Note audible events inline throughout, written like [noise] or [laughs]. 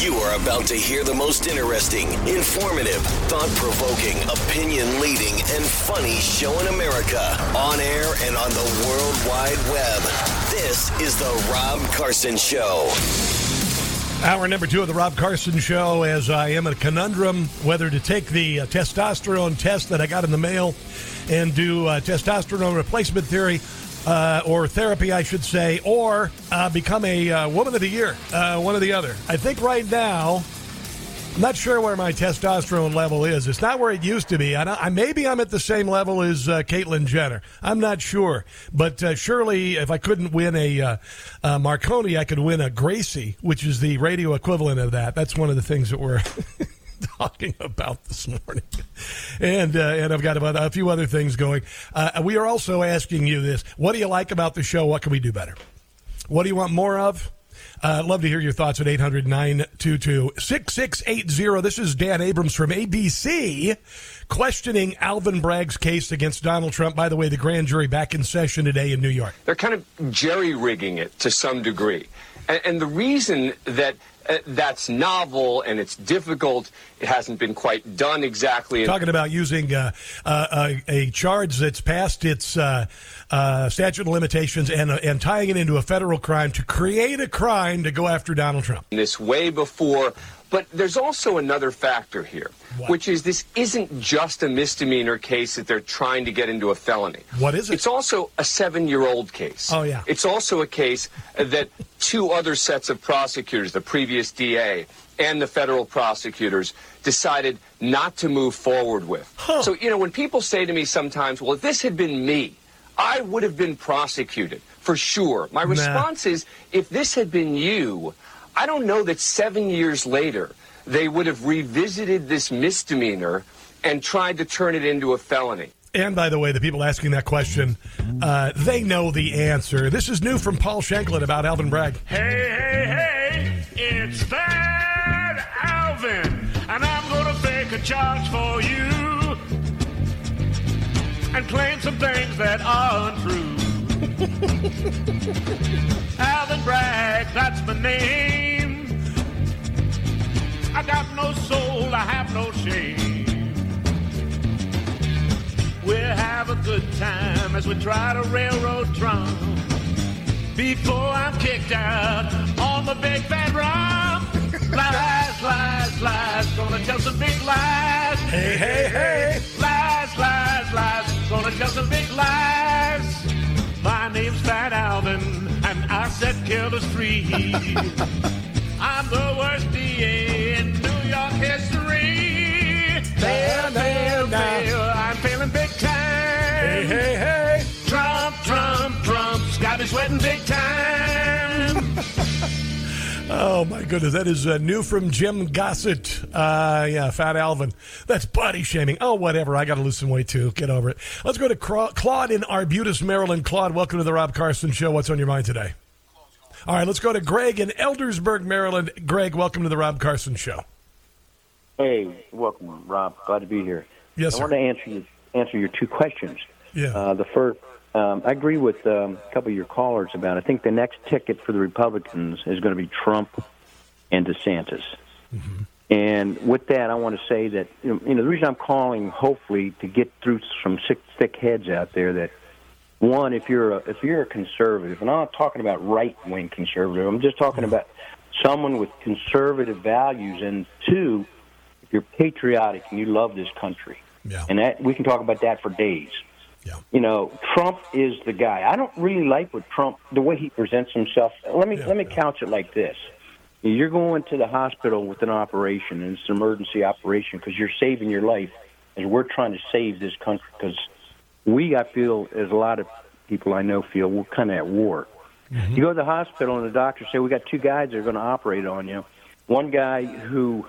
You are about to hear the most interesting, informative, thought provoking, opinion leading, and funny show in America on air and on the World Wide Web. This is The Rob Carson Show. Hour number two of the Rob Carson Show, as I am at a conundrum whether to take the uh, testosterone test that I got in the mail and do uh, testosterone replacement theory uh, or therapy, I should say, or uh, become a uh, woman of the year, uh, one or the other. I think right now, I'm not sure where my testosterone level is. It's not where it used to be. I, I maybe I'm at the same level as uh, Caitlyn Jenner. I'm not sure, but uh, surely if I couldn't win a uh, Marconi, I could win a Gracie, which is the radio equivalent of that. That's one of the things that we're. [laughs] [laughs] talking about this morning, and uh, and I've got about a few other things going. Uh, we are also asking you this: What do you like about the show? What can we do better? What do you want more of? Uh, love to hear your thoughts at 800 922 6680. This is Dan Abrams from ABC questioning Alvin Bragg's case against Donald Trump. By the way, the grand jury back in session today in New York. They're kind of jerry rigging it to some degree. And, and the reason that that's novel and it's difficult. It hasn't been quite done exactly. Talking about using uh, uh, a charge that's past its uh, uh, statute of limitations and uh, and tying it into a federal crime to create a crime to go after Donald Trump. This way before but there's also another factor here, what? which is this isn't just a misdemeanor case that they're trying to get into a felony. What is it? It's also a seven year old case. Oh, yeah. It's also a case that two other sets of prosecutors, the previous DA and the federal prosecutors, decided not to move forward with. Huh. So, you know, when people say to me sometimes, well, if this had been me, I would have been prosecuted for sure. My response nah. is if this had been you, I don't know that seven years later they would have revisited this misdemeanor and tried to turn it into a felony. And by the way, the people asking that question, uh, they know the answer. This is new from Paul Shanklin about Alvin Bragg. Hey, hey, hey, it's that Alvin, and I'm going to fake a charge for you and claim some things that are untrue. [laughs] Alvin Bragg, that's my name. I have no shame. We'll have a good time as we try to railroad Trump. Before I'm kicked out on the big fat rump. lies, lies, lies, gonna tell some big lies. Hey, hey, hey. Lies, lies, lies, gonna tell some big lies. My name's Fat Alvin, and I set killers free. [laughs] I'm the worst DA I'm failing big time. Hey, hey, hey. Trump, Trump, Trump's got me sweating big time. [laughs] Oh my goodness, that is uh, new from Jim Gossett. Uh, yeah, Fat Alvin. That's body shaming. Oh, whatever. I got to lose some weight too. Get over it. Let's go to Claude in Arbutus, Maryland. Claude, welcome to the Rob Carson Show. What's on your mind today? All right, let's go to Greg in Eldersburg, Maryland. Greg, welcome to the Rob Carson Show. Hey, welcome, Rob. Glad to be here. Yes, I sir. want to answer your, answer your two questions. Yeah. Uh, the first, um, I agree with um, a couple of your callers about. I think the next ticket for the Republicans is going to be Trump and DeSantis. Mm-hmm. And with that, I want to say that you know the reason I'm calling, hopefully, to get through some sick, thick heads out there. That one, if you're a, if you're a conservative, and I'm not talking about right wing conservative, I'm just talking mm-hmm. about someone with conservative values. And two, if you're patriotic and you love this country, yeah. and that we can talk about that for days. Yeah. You know, Trump is the guy. I don't really like what Trump the way he presents himself. Let me Yeah, let me couch it like this: you're going to the hospital with an operation, and it's an emergency operation because you're saving your life, and we're trying to save this country because we, I feel, as a lot of people I know feel, we're kind of at war. Mm-hmm. You go to the hospital, and the doctors say we got two guys that are going to operate on you. One guy who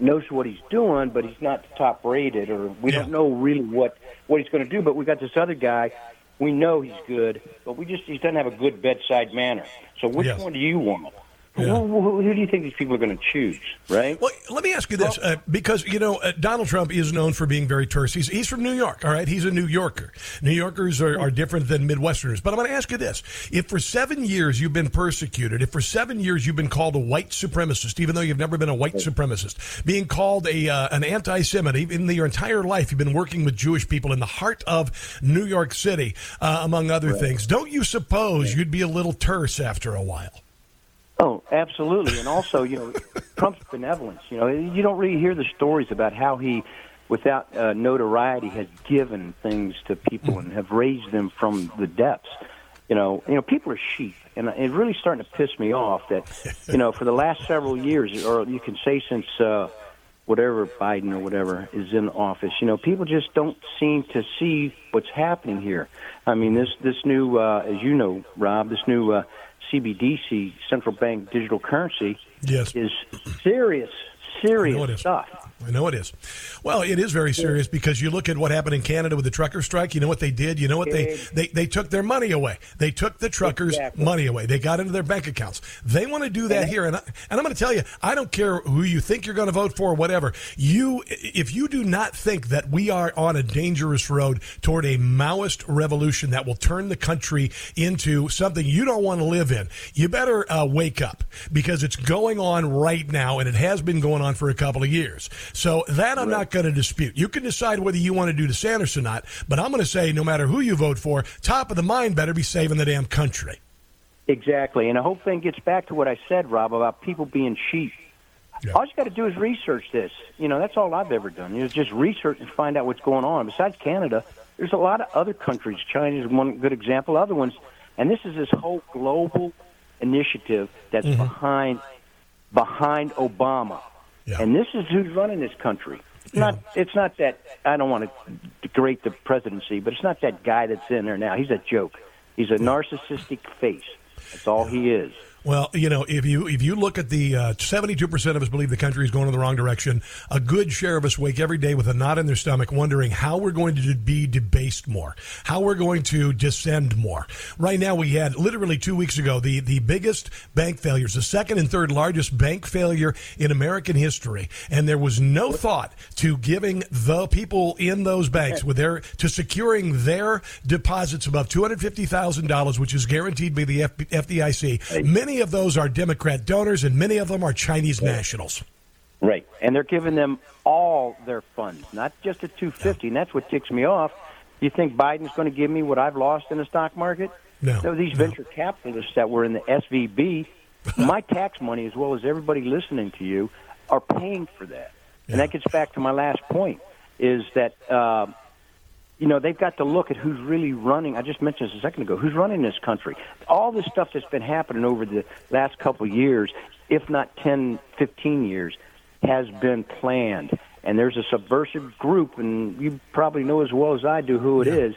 knows what he's doing, but he's not top rated, or we Yeah. don't know really what what he's going to do. But we got this other guy. We know he's good, but we just he doesn't have a good bedside manner. So which Yes. one do you want? Who, who, who do you think these people are going to choose, right? Well, let me ask you this, uh, because you know uh, Donald Trump is known for being very terse. He's, he's from New York, all right. He's a New Yorker. New Yorkers are, are different than Midwesterners. But I'm going to ask you this: If for seven years you've been persecuted, if for seven years you've been called a white supremacist, even though you've never been a white supremacist, being called a uh, an anti-Semite, even your entire life you've been working with Jewish people in the heart of New York City, uh, among other right. things, don't you suppose you'd be a little terse after a while? Oh, absolutely. And also, you know, [laughs] Trump's benevolence. You know, you don't really hear the stories about how he, without uh, notoriety, has given things to people and have raised them from the depths. You know, you know, people are sheep, and it's really starting to piss me off that, you know, for the last several years, or you can say since uh, whatever Biden or whatever is in office, you know, people just don't seem to see what's happening here. I mean, this this new, uh, as you know, Rob, this new uh, CBDC, central bank digital currency, yes. is serious, serious stuff. I know it is. Well, it is very serious because you look at what happened in Canada with the trucker strike. You know what they did? You know what they they, they took their money away. They took the truckers' exactly. money away. They got into their bank accounts. They want to do that here, and I, and I'm going to tell you, I don't care who you think you're going to vote for, or whatever. You, if you do not think that we are on a dangerous road toward a Maoist revolution that will turn the country into something you don't want to live in, you better uh, wake up because it's going on right now, and it has been going on for a couple of years. So that I'm right. not going to dispute. You can decide whether you want to do DeSantis or not, but I'm going to say no matter who you vote for, top of the mind better be saving the damn country. Exactly. And the whole thing gets back to what I said, Rob, about people being sheep. Yeah. All you got to do is research this. You know, that's all I've ever done. Is just research and find out what's going on. Besides Canada, there's a lot of other countries. China is one good example. Other ones, and this is this whole global initiative that's mm-hmm. behind behind Obama. Yeah. And this is who's running this country. Not it's not that I don't want to degrade the presidency, but it's not that guy that's in there now. He's a joke. He's a narcissistic face. That's all he is. Well, you know, if you if you look at the uh, seventy-two percent of us believe the country is going in the wrong direction. A good share of us wake every day with a knot in their stomach, wondering how we're going to be debased more, how we're going to descend more. Right now, we had literally two weeks ago the the biggest bank failures, the second and third largest bank failure in American history, and there was no thought to giving the people in those banks with their to securing their deposits above two hundred fifty thousand dollars, which is guaranteed by the FDIC. Many many of those are Democrat donors, and many of them are Chinese nationals. Right, and they're giving them all their funds, not just the 250. And that's what ticks me off. You think Biden's going to give me what I've lost in the stock market? No. So these no. venture capitalists that were in the SVB, [laughs] my tax money, as well as everybody listening to you, are paying for that. Yeah. And that gets back to my last point: is that uh, you know, they've got to look at who's really running. I just mentioned this a second ago. Who's running this country? All this stuff that's been happening over the last couple of years, if not 10, 15 years, has been planned. And there's a subversive group, and you probably know as well as I do who it is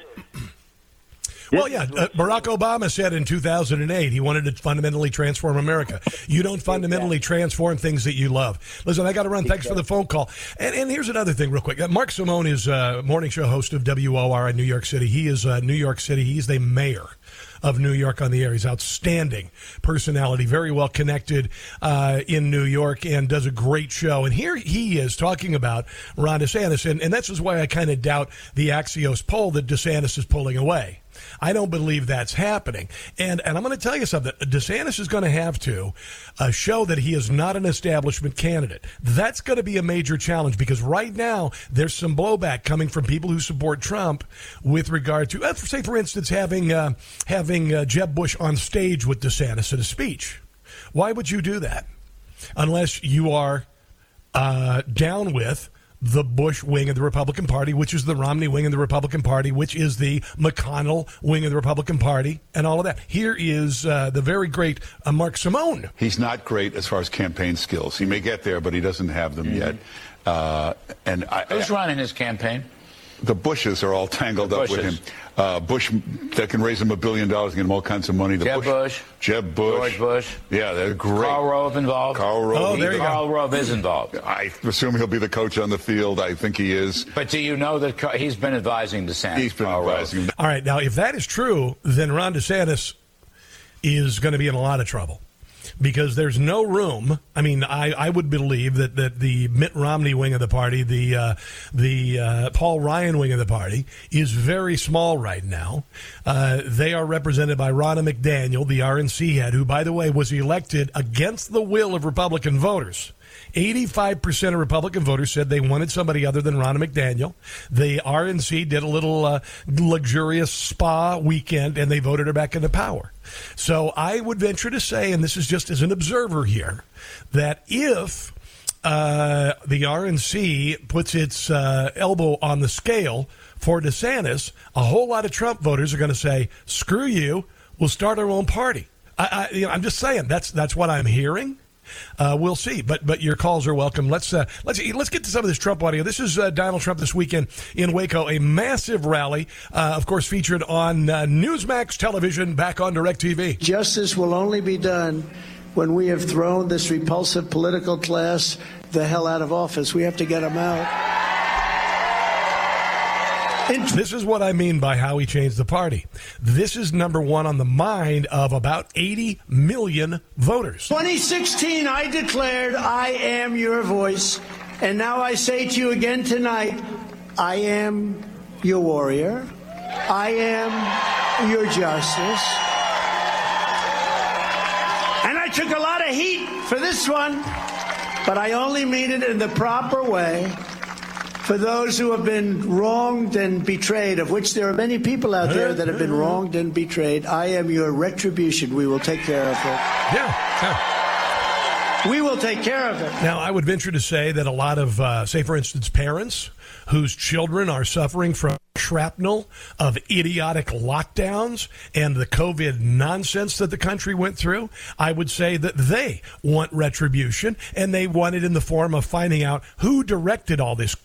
well, yeah, uh, Barack Obama said in 2008 he wanted to fundamentally transform America. You don't fundamentally transform things that you love. Listen, I got to run. Thanks for the phone call. And, and here's another thing, real quick. Uh, Mark Simone is a morning show host of WOR in New York City. He is uh, New York City. He's the mayor of New York on the air. He's outstanding personality, very well connected uh, in New York, and does a great show. And here he is talking about Ron DeSantis, and, and that's why I kind of doubt the Axios poll that DeSantis is pulling away. I don't believe that's happening. And and I'm going to tell you something. DeSantis is going to have to uh, show that he is not an establishment candidate. That's going to be a major challenge because right now there's some blowback coming from people who support Trump with regard to, uh, say, for instance, having uh, having uh, Jeb Bush on stage with DeSantis in a speech. Why would you do that unless you are uh, down with the Bush wing of the Republican Party, which is the Romney wing of the Republican Party, which is the McConnell wing of the Republican Party, and all of that. Here is uh, the very great uh, Mark Simone. He's not great as far as campaign skills. He may get there, but he doesn't have them mm-hmm. yet. Uh, and I, who's I, running his campaign? The Bushes are all tangled up with him. Uh, Bush that can raise him a billion dollars and get him all kinds of money. The Jeb Bush, Bush, Jeb Bush, George Bush. Yeah, they're great. Karl Rove involved. Karl Rove. Oh, there you Karl go. Rove is involved. I assume he'll be the coach on the field. I think he is. But do you know that he's been advising DeSantis? He's been Karl advising. Rove. All right, now if that is true, then Ron DeSantis is going to be in a lot of trouble because there's no room. I mean, I, I would believe that, that the Mitt Romney wing of the party, the uh, the uh, Paul Ryan wing of the party, is very small right now. Uh, they are represented by Ronna McDaniel, the RNC head, who, by the way, was elected against the will of Republican voters. 85% of Republican voters said they wanted somebody other than Ronna McDaniel. The RNC did a little uh, luxurious spa weekend and they voted her back into power. So I would venture to say, and this is just as an observer here, that if uh, the RNC puts its uh, elbow on the scale for DeSantis, a whole lot of Trump voters are going to say, "Screw you, we'll start our own party." I, I, you know, I'm just saying that's that's what I'm hearing. Uh, we'll see, but but your calls are welcome. Let's uh, let's let's get to some of this Trump audio. This is uh, Donald Trump this weekend in Waco, a massive rally, uh, of course, featured on uh, Newsmax television, back on Directv. Justice will only be done when we have thrown this repulsive political class the hell out of office. We have to get them out. [laughs] This is what I mean by how he changed the party. This is number one on the mind of about 80 million voters. 2016, I declared, I am your voice. And now I say to you again tonight, I am your warrior. I am your justice. And I took a lot of heat for this one, but I only mean it in the proper way for those who have been wronged and betrayed, of which there are many people out there that have been wronged and betrayed. I am your retribution. We will take care of it. Yeah. yeah. We will take care of it. Now, I would venture to say that a lot of, uh, say, for instance, parents whose children are suffering from shrapnel of idiotic lockdowns and the COVID nonsense that the country went through, I would say that they want retribution and they want it in the form of finding out who directed all this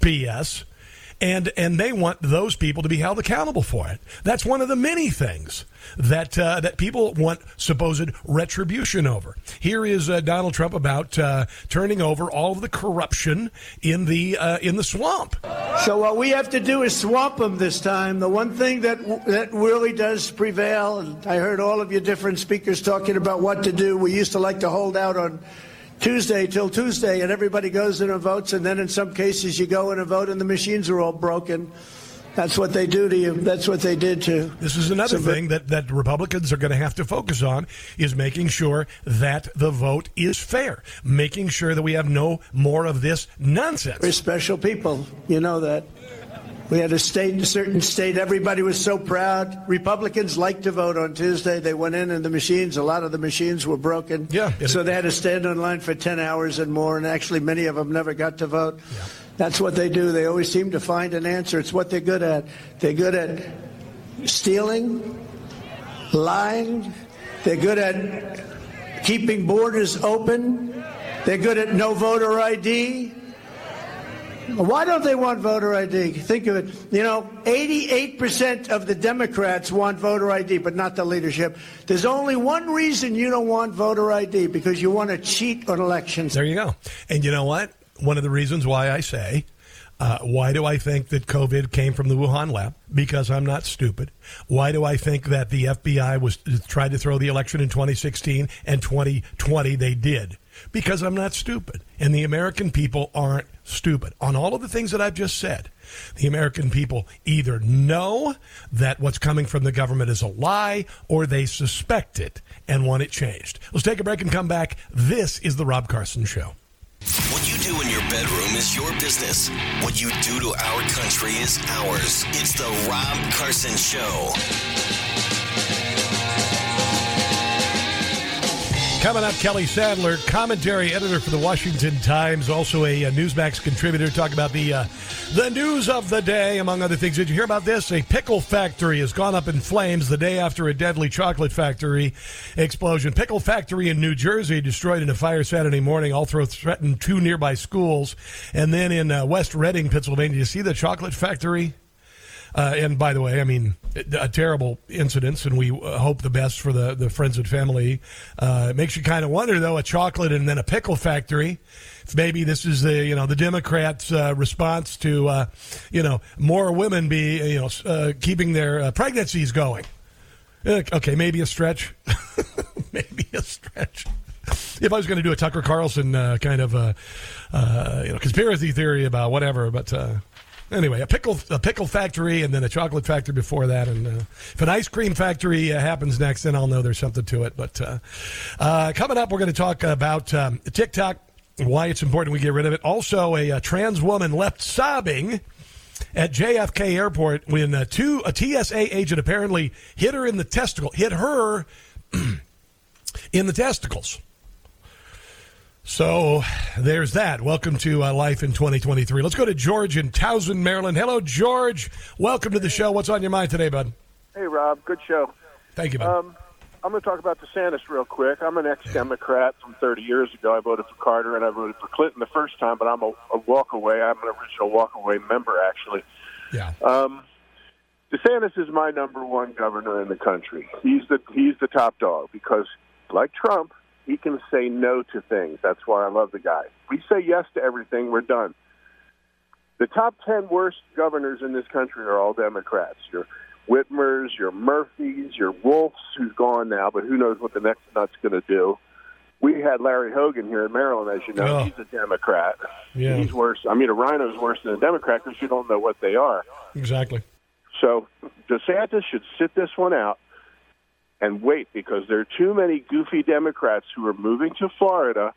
BS and and they want those people to be held accountable for it. That's one of the many things that uh, that people want supposed retribution over. Here is uh, Donald Trump about uh, turning over all of the corruption in the uh, in the swamp. So what we have to do is swamp them this time. The one thing that that really does prevail, and I heard all of your different speakers talking about what to do. We used to like to hold out on Tuesday till Tuesday, and everybody goes in and votes, and then in some cases you go in and vote, and the machines are all broken. That's what they do to you. That's what they did to. This is another thing that, that Republicans are going to have to focus on is making sure that the vote is fair, making sure that we have no more of this nonsense. We're special people. You know that. We had a state, a certain state, everybody was so proud. Republicans liked to vote on Tuesday. They went in and the machines, a lot of the machines were broken. Yeah. So they had to stand in line for 10 hours and more, and actually many of them never got to vote. Yeah. That's what they do. They always seem to find an answer. It's what they're good at. They're good at stealing, lying. They're good at keeping borders open. They're good at no voter ID. Why don't they want voter ID? Think of it. You know, 88% of the Democrats want voter ID, but not the leadership. There's only one reason you don't want voter ID because you want to cheat on elections. There you go. And you know what? One of the reasons why I say, uh, why do I think that COVID came from the Wuhan lab? Because I'm not stupid. Why do I think that the FBI was tried to throw the election in 2016 and 2020 they did? Because I'm not stupid. And the American people aren't stupid. On all of the things that I've just said, the American people either know that what's coming from the government is a lie or they suspect it and want it changed. Let's take a break and come back. This is The Rob Carson Show. What you do in your bedroom is your business. What you do to our country is ours. It's The Rob Carson Show. Coming up, Kelly Sadler, commentary editor for the Washington Times, also a, a Newsmax contributor. Talk about the uh, the news of the day, among other things. Did you hear about this? A pickle factory has gone up in flames the day after a deadly chocolate factory explosion. Pickle factory in New Jersey destroyed in a fire Saturday morning. Also threatened two nearby schools, and then in uh, West Reading, Pennsylvania. You see the chocolate factory? Uh, and by the way, I mean, a terrible incident, and we uh, hope the best for the, the friends and family. Uh, it makes you kind of wonder, though, a chocolate and then a pickle factory. Maybe this is the you know the Democrats' uh, response to uh, you know more women be you know uh, keeping their pregnancies going. Okay, maybe a stretch. [laughs] maybe a stretch. If I was going to do a Tucker Carlson uh, kind of uh, uh, you know conspiracy theory about whatever, but uh, anyway, a pickle a pickle factory and then a chocolate factory before that, and uh, if an ice cream factory uh, happens next, then I'll know there's something to it. But uh, uh, coming up, we're going to talk about um, TikTok, why it's important we get rid of it. Also, a, uh trans woman left sobbing at JFK Airport when uh, two a TSA agent apparently hit her in the testicle, hit her [clears throat] in the testicles. So there's that. Welcome to uh, Life in 2023. Let's go to George in Towson, Maryland. Hello, George. Welcome to the show. What's on your mind today, bud? Hey, Rob. Good show. Thank you, bud. Um, I'm going to talk about DeSantis real quick. I'm an ex-Democrat from 30 years ago. I voted for Carter and I voted for Clinton the first time, but I'm a, a walk-away. I'm an original walk-away member, actually. yeah. Um, DeSantis is my number one governor in the country. He's the he's the top dog because, like Trump, he can say no to things. That's why I love the guy. We say yes to everything. We're done. The top ten worst governors in this country are all Democrats. Your Whitmer's, your Murphy's, your Wolf's, who's gone now, but who knows what the next nut's going to do. We had Larry Hogan here in Maryland, as you know. Oh. He's a Democrat. Yeah. He's worse. I mean, a RINO's worse than a Democrat because you don't know what they are. Exactly. So DeSantis should sit this one out and wait because there are too many goofy Democrats who are moving to Florida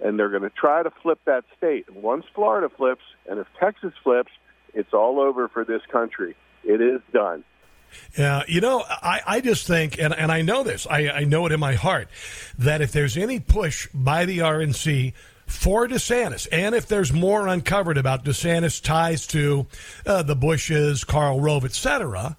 and they're going to try to flip that state. And once Florida flips and if Texas flips, it's all over for this country. It is done. Yeah, you know, I, I just think, and, and I know this, I, I know it in my heart, that if there's any push by the RNC for DeSantis, and if there's more uncovered about DeSantis' ties to uh, the Bushes, Karl Rove, etc.,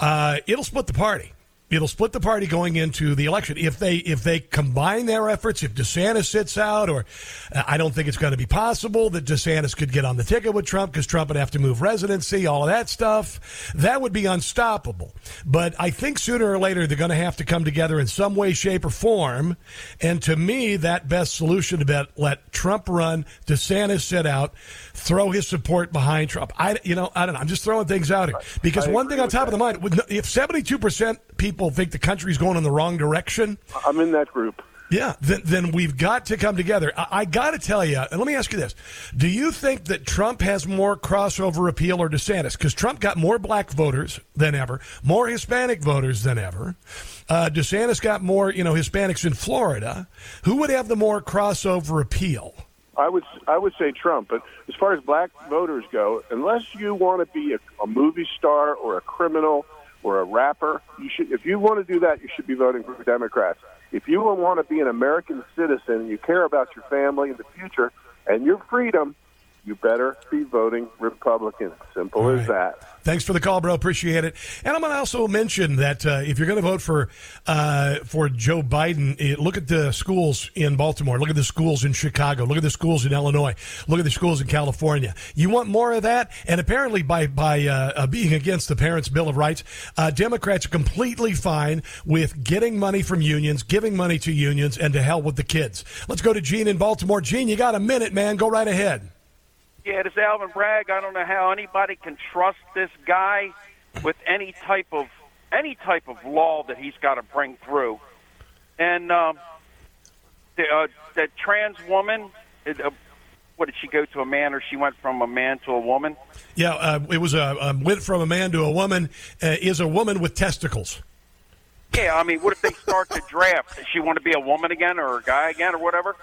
uh, it'll split the party. It'll split the party going into the election if they if they combine their efforts. If DeSantis sits out, or uh, I don't think it's going to be possible that DeSantis could get on the ticket with Trump because Trump would have to move residency, all of that stuff. That would be unstoppable. But I think sooner or later they're going to have to come together in some way, shape, or form. And to me, that best solution to bet, let Trump run, DeSantis sit out, throw his support behind Trump. I you know I don't know. I'm just throwing things out here because I one thing on top of the mind, if 72 percent people think the country's going in the wrong direction. I'm in that group. Yeah, then, then we've got to come together. I, I got to tell you, and let me ask you this: Do you think that Trump has more crossover appeal or DeSantis? Because Trump got more black voters than ever, more Hispanic voters than ever. Uh, DeSantis got more, you know, Hispanics in Florida. Who would have the more crossover appeal? I would I would say Trump, but as far as black voters go, unless you want to be a, a movie star or a criminal or a rapper, you should. If you want to do that, you should be voting for Democrats. If you want to be an American citizen and you care about your family and the future and your freedom, you better be voting Republican. Simple All as that. Thanks for the call, bro. Appreciate it. And I'm going to also mention that uh, if you're going to vote for uh, for Joe Biden, eh, look at the schools in Baltimore. Look at the schools in Chicago. Look at the schools in Illinois. Look at the schools in California. You want more of that? And apparently, by by uh, uh, being against the Parents' Bill of Rights, uh, Democrats are completely fine with getting money from unions, giving money to unions, and to hell with the kids. Let's go to Gene in Baltimore. Gene, you got a minute, man. Go right ahead. Yeah, this Alvin Bragg. I don't know how anybody can trust this guy with any type of any type of law that he's got to bring through. And um, the uh, that trans woman, uh, what did she go to a man, or she went from a man to a woman? Yeah, uh, it was a um, went from a man to a woman. Uh, is a woman with testicles. Yeah, I mean, what if they start the draft? Does she want to be a woman again, or a guy again, or whatever?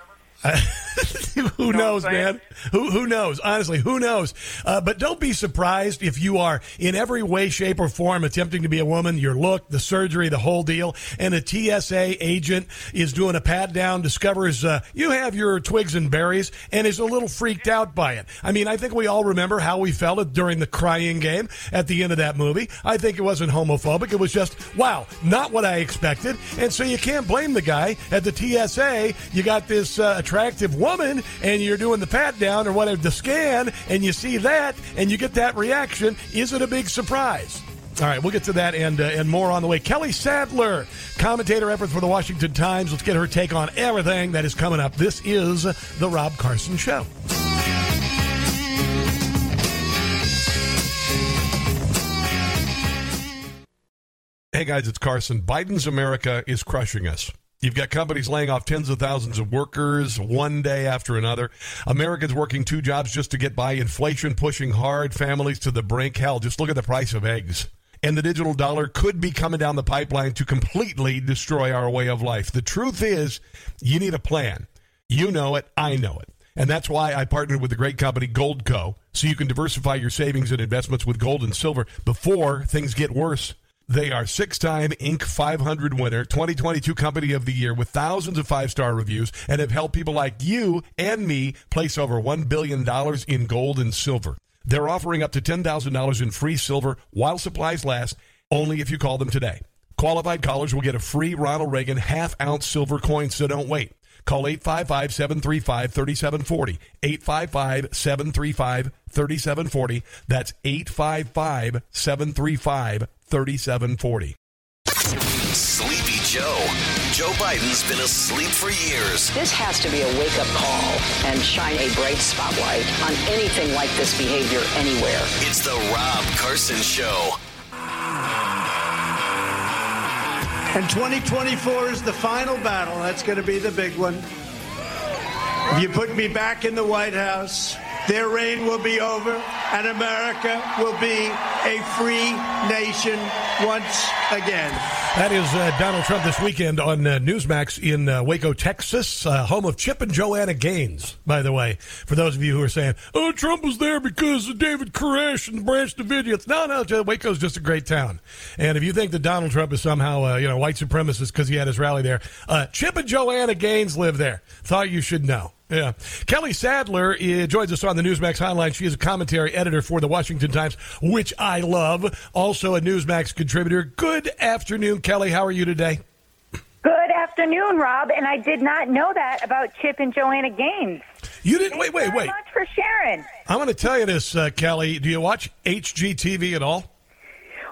[laughs] who know knows, what I'm saying? man? Who who knows? Honestly, who knows? Uh, but don't be surprised if you are in every way, shape, or form attempting to be a woman. Your look, the surgery, the whole deal, and a TSA agent is doing a pat down, discovers uh, you have your twigs and berries, and is a little freaked out by it. I mean, I think we all remember how we felt during the crying game at the end of that movie. I think it wasn't homophobic. It was just wow, not what I expected, and so you can't blame the guy at the TSA. You got this uh, attractive woman, and you're doing the pat down or whatever, the scan, and you see that, and you get that reaction. Is it a big surprise? All right, we'll get to that and uh, and more on the way. Kelly Sadler, commentator effort for the Washington Times. Let's get her take on everything that is coming up. This is the Rob Carson Show. Hey guys, it's Carson. Biden's America is crushing us. You've got companies laying off tens of thousands of workers one day after another. Americans working two jobs just to get by. Inflation pushing hard families to the brink. Hell, just look at the price of eggs. And the digital dollar could be coming down the pipeline to completely destroy our way of life. The truth is, you need a plan. You know it. I know it. And that's why I partnered with the great company Goldco, so you can diversify your savings and investments with gold and silver before things get worse. They are six time Inc. 500 winner, 2022 Company of the Year with thousands of five star reviews and have helped people like you and me place over $1 billion in gold and silver. They're offering up to $10,000 in free silver while supplies last, only if you call them today. Qualified callers will get a free Ronald Reagan half ounce silver coin, so don't wait. Call 855 735 3740. 855 735 3740. That's 855 735 3740. Sleepy Joe. Joe Biden's been asleep for years. This has to be a wake up call and shine a bright spotlight on anything like this behavior anywhere. It's the Rob Carson Show. And 2024 is the final battle. That's going to be the big one. If you put me back in the White House, their reign will be over, and America will be a free nation once again. That is uh, Donald Trump this weekend on uh, Newsmax in uh, Waco, Texas, uh, home of Chip and Joanna Gaines, by the way. For those of you who are saying, oh, Trump was there because of David Koresh and the Branch Davidians. No, no, Waco's just a great town. And if you think that Donald Trump is somehow, uh, you know, white supremacist because he had his rally there, uh, Chip and Joanna Gaines live there. Thought you should know. Yeah. Kelly Sadler uh, joins us on the Newsmax hotline. She is a commentary editor for the Washington Times, which I love. Also a Newsmax contributor. Good afternoon, Kelly. How are you today? Good afternoon, Rob. And I did not know that about Chip and Joanna Gaines. You didn't? Thanks wait, wait, wait. much for sharing. I'm going to tell you this, uh, Kelly. Do you watch HGTV at all?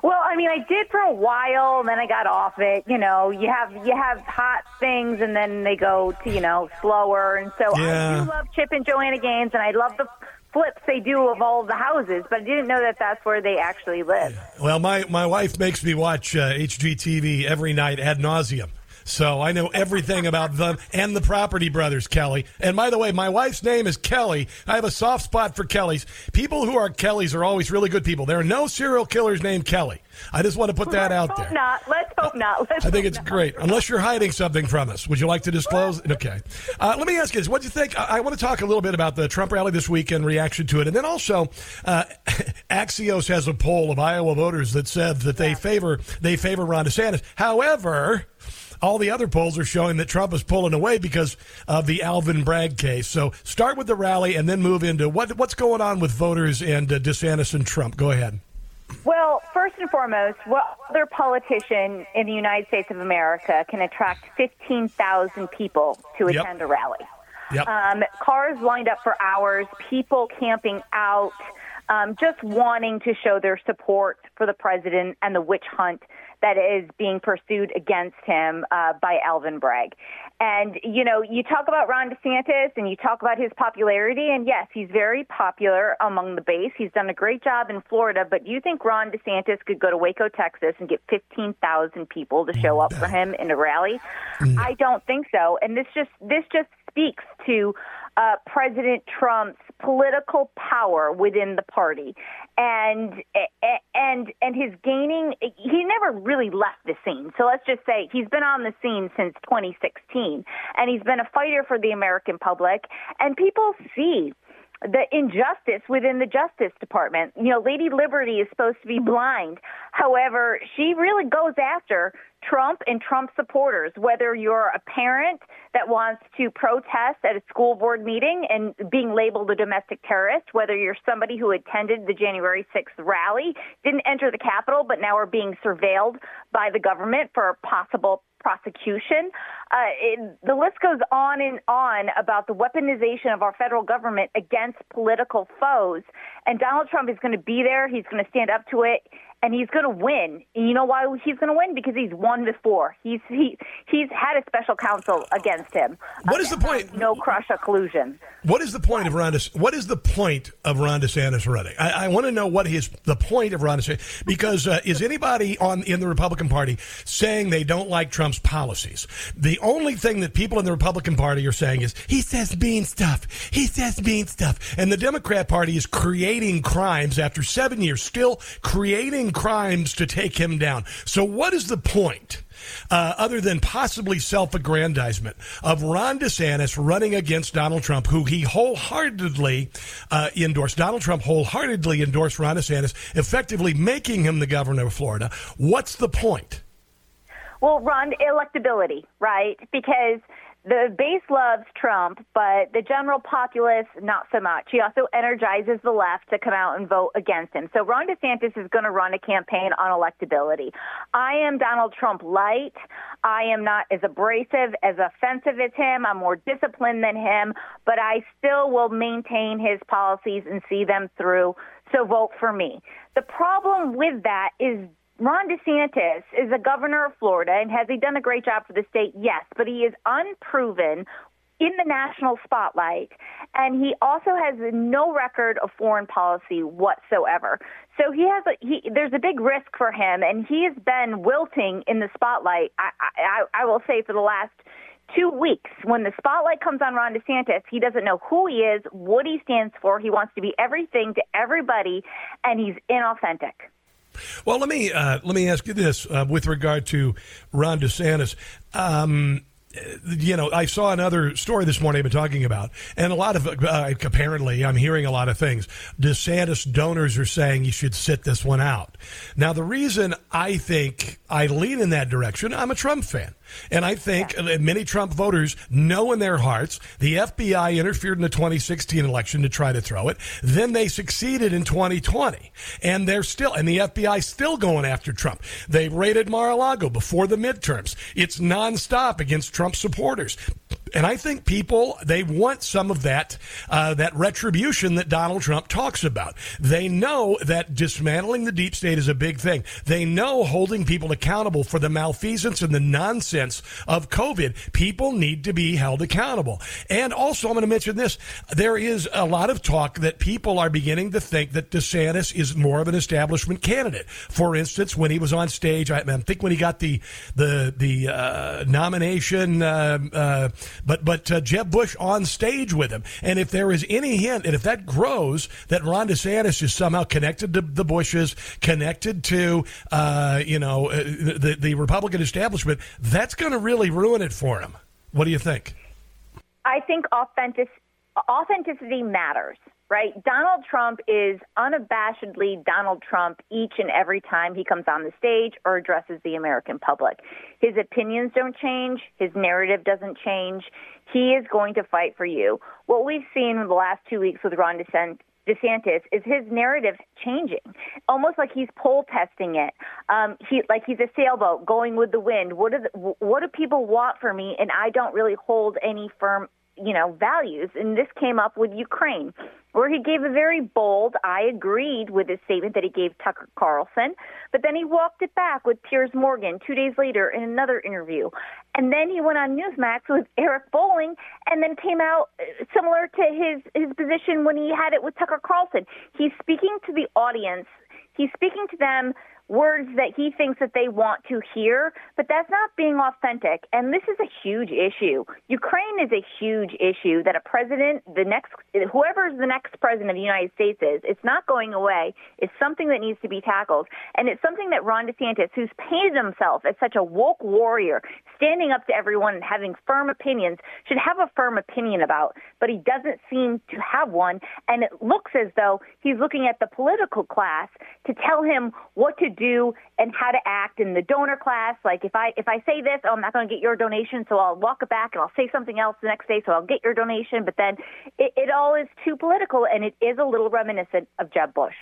Well, I mean, I did for a while, and then I got off it. You know, you have you have hot things, and then they go to you know slower. And so Yeah. I do love Chip and Joanna Gaines, and I love the flips they do of all the houses. But I didn't know that that's where they actually live. Well, my, my wife makes me watch uh, HGTV every night ad nauseum. So I know everything about them and the Property Brothers, Kelly. And by the way, my wife's name is Kelly. I have a soft spot for Kellys. People who are Kellys are always really good people. There are no serial killers named Kelly. I just want to put that out there. not. Let's hope not. Let's I think it's not. great, unless you're hiding something from us. Would you like to disclose? Okay. Uh, let me ask you this: What do you think? I, I want to talk a little bit about the Trump rally this week and reaction to it, and then also uh, [laughs] Axios has a poll of Iowa voters that said that they favor they favor Ron DeSantis. However. All the other polls are showing that Trump is pulling away because of the Alvin Bragg case. So start with the rally and then move into what what's going on with voters and uh, DeSantis and Trump. Go ahead. Well, first and foremost, what other politician in the United States of America can attract 15,000 people to Yep. attend a rally? Yep. Um, cars lined up for hours, people camping out, um, just wanting to show their support for the president and the witch hunt that is being pursued against him uh, by Alvin Bragg. And, you know, you talk about Ron DeSantis and you talk about his popularity, and yes, he's very popular among the base. He's done a great job in Florida, but do you think Ron DeSantis could go to Waco, Texas and get 15,000 people to show up for him in a rally? I don't think so. And this just this just speaks to uh, President Trump's political power within the party, and and and his gaining. He never really left the scene. So let's just say he's been on the scene since 2016, and he's been a fighter for the American public, and people see the injustice within the Justice Department. You know, Lady Liberty is supposed to be blind. However, she really goes after Trump and Trump supporters, whether you're a parent that wants to protest at a school board meeting and being labeled a domestic terrorist, whether you're somebody who attended the January 6th rally, didn't enter the Capitol, but now are being surveilled by the government for possible prosecution. Uh, it, the list goes on and on about the weaponization of our federal government against political foes. And Donald Trump is going to be there. He's going to stand up to it. And he's going to win. And you know why he's going to win? Because he's won before. He's he he's had a special counsel against him. What is the point? No crush collusion. What is the point of Ron? De- what is the point of Ron DeSantis running? I, I want to know what his the point of Ron DeSantis because uh, is anybody on in the Republican Party saying they don't like Trump's policies? The only thing that people in the Republican Party are saying is he says mean stuff. He says mean stuff, and the Democrat Party is creating crimes after seven years, still creating crimes to take him down. So, what is the point? Uh, other than possibly self aggrandizement of Ron DeSantis running against Donald Trump, who he wholeheartedly uh, endorsed. Donald Trump wholeheartedly endorsed Ron DeSantis, effectively making him the governor of Florida. What's the point? Well, Ron, electability, right? Because the base loves Trump, but the general populace, not so much. He also energizes the left to come out and vote against him. So Ron DeSantis is going to run a campaign on electability. I am Donald Trump light. I am not as abrasive, as offensive as him. I'm more disciplined than him, but I still will maintain his policies and see them through. So vote for me. The problem with that is Ron DeSantis is the governor of Florida, and has he done a great job for the state? Yes, but he is unproven in the national spotlight, and he also has no record of foreign policy whatsoever. So he has a, he, there's a big risk for him, and he has been wilting in the spotlight. I, I, I will say for the last two weeks, when the spotlight comes on Ron DeSantis, he doesn't know who he is, what he stands for. He wants to be everything to everybody, and he's inauthentic. Well, let me uh, let me ask you this uh, with regard to Ron DeSantis. Um, you know, I saw another story this morning I've been talking about, and a lot of uh, apparently I'm hearing a lot of things. DeSantis donors are saying you should sit this one out. Now, the reason I think I lean in that direction, I'm a Trump fan. And I think yeah. many Trump voters know in their hearts the FBI interfered in the 2016 election to try to throw it. Then they succeeded in 2020. And they're still, and the FBI still going after Trump. They raided Mar-a-Lago before the midterms. It's nonstop against Trump supporters. And I think people they want some of that uh, that retribution that Donald Trump talks about. They know that dismantling the deep state is a big thing. They know holding people accountable for the malfeasance and the nonsense of COVID. People need to be held accountable. And also, I'm going to mention this: there is a lot of talk that people are beginning to think that DeSantis is more of an establishment candidate. For instance, when he was on stage, I, I think when he got the the the uh, nomination. Uh, uh but but uh, Jeb Bush on stage with him. And if there is any hint, and if that grows, that Ron DeSantis is somehow connected to the Bushes, connected to uh, you know uh, the the Republican establishment, that's going to really ruin it for him. What do you think? I think authentic, authenticity matters right? Donald Trump is unabashedly Donald Trump each and every time he comes on the stage or addresses the American public. His opinions don't change, his narrative doesn't change. He is going to fight for you. What we've seen in the last two weeks with Ron DeSantis is his narrative changing, almost like he's poll testing it. Um, he like he's a sailboat going with the wind. What do what do people want for me? And I don't really hold any firm, you know, values. And this came up with Ukraine where he gave a very bold, I agreed with his statement that he gave Tucker Carlson, but then he walked it back with Piers Morgan two days later in another interview. And then he went on Newsmax with Eric Bolling and then came out uh, similar to his, his position when he had it with Tucker Carlson. He's speaking to the audience, he's speaking to them words that he thinks that they want to hear, but that's not being authentic. And this is a huge issue. Ukraine is a huge issue that a president, the next, whoever the next president of the United States is, it's not going away. It's something that needs to be tackled. And it's something that Ron DeSantis, who's painted himself as such a woke warrior, standing up to everyone and having firm opinions, should have a firm opinion about, but he doesn't seem to have one. And it looks as though he's looking at the political class to tell him what to do and how to act in the donor class. Like if I if I say this, oh, I'm not going to get your donation, so I'll walk it back and I'll say something else the next day, so I'll get your donation. But then it, it all is too political, and it is a little reminiscent of Jeb Bush.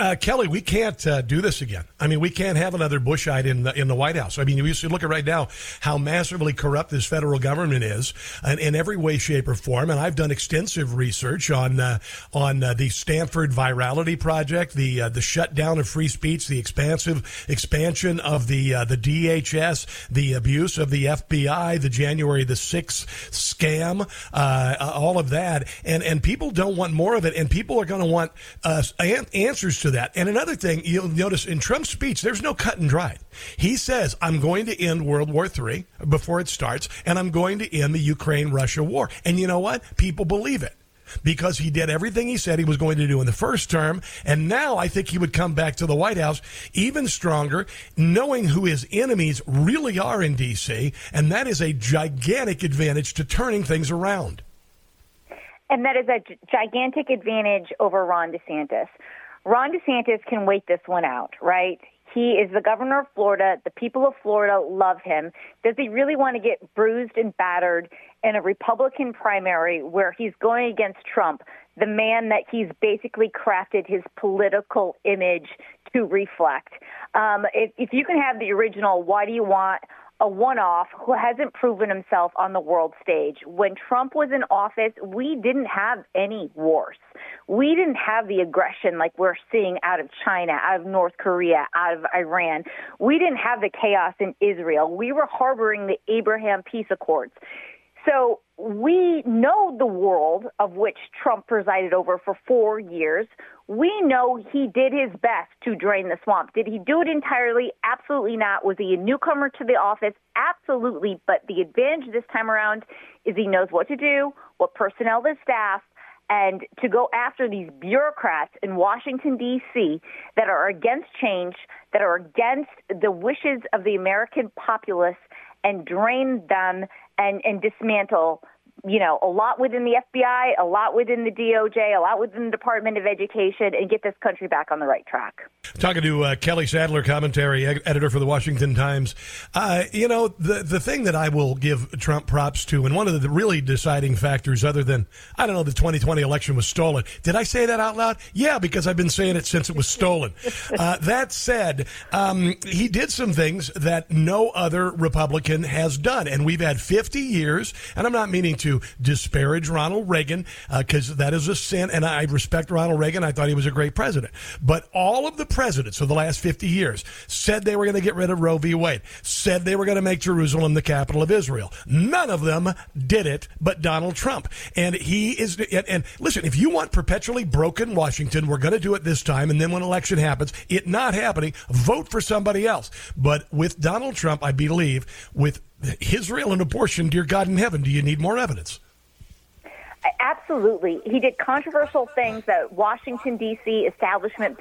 Uh, Kelly, we can't uh, do this again. I mean, we can't have another Bushite in the, in the White House. I mean, you see, look at right now how massively corrupt this federal government is in, in every way, shape, or form. And I've done extensive research on uh, on uh, the Stanford Virality Project, the uh, the shutdown of free speech, the expansive expansion of the uh, the DHS, the abuse of the FBI, the January the sixth scam, all of that. And and people don't want more of it, and people are going to want answers to that. And another thing you'll notice in Trump's speech, there's no cut and dried. He says, I'm going to end World War III before it starts, and I'm going to end the Ukraine Russia war. And you know what? People believe it because he did everything he said he was going to do in the first term. And now I think he would come back to the White House even stronger, knowing who his enemies really are in D.C. And that is a gigantic advantage to turning things around. And that is a gigantic advantage over Ron DeSantis. Ron DeSantis can wait this one out, right? He is the governor of Florida. The people of Florida love him. Does he really want to get bruised and battered in a Republican primary where he's going against Trump, the man that he's basically crafted his political image to reflect? Um, if, if you can have the original, why do you want a one off who hasn't proven himself on the world stage. When Trump was in office, we didn't have any wars. We didn't have the aggression like we're seeing out of China, out of North Korea, out of Iran. We didn't have the chaos in Israel. We were harboring the Abraham Peace Accords. So we know the world of which Trump presided over for four years. We know he did his best to drain the swamp. Did he do it entirely? Absolutely not. Was he a newcomer to the office? Absolutely. But the advantage this time around is he knows what to do, what personnel to staff, and to go after these bureaucrats in Washington, D.C., that are against change, that are against the wishes of the American populace, and drain them and, and dismantle you know, a lot within the FBI, a lot within the DOJ, a lot within the Department of Education, and get this country back on the right track. Talking to uh, Kelly Sadler, commentary editor for the Washington Times. Uh, you know, the the thing that I will give Trump props to, and one of the really deciding factors, other than I don't know, the 2020 election was stolen. Did I say that out loud? Yeah, because I've been saying it since it was stolen. [laughs] uh, that said, um, he did some things that no other Republican has done, and we've had 50 years. And I'm not meaning to disparage Ronald Reagan because uh, that is a sin, and I respect Ronald Reagan. I thought he was a great president, but all of the presidents of the last 50 years said they were going to get rid of Roe v. Wade, said they were going to make Jerusalem the capital of Israel. None of them did it, but Donald Trump. And he is, and, and listen, if you want perpetually broken Washington, we're going to do it this time. And then when election happens, it not happening, vote for somebody else. But with Donald Trump, I believe, with Israel and abortion, dear God in heaven, do you need more evidence? Absolutely. He did controversial things that Washington, D.C. establishment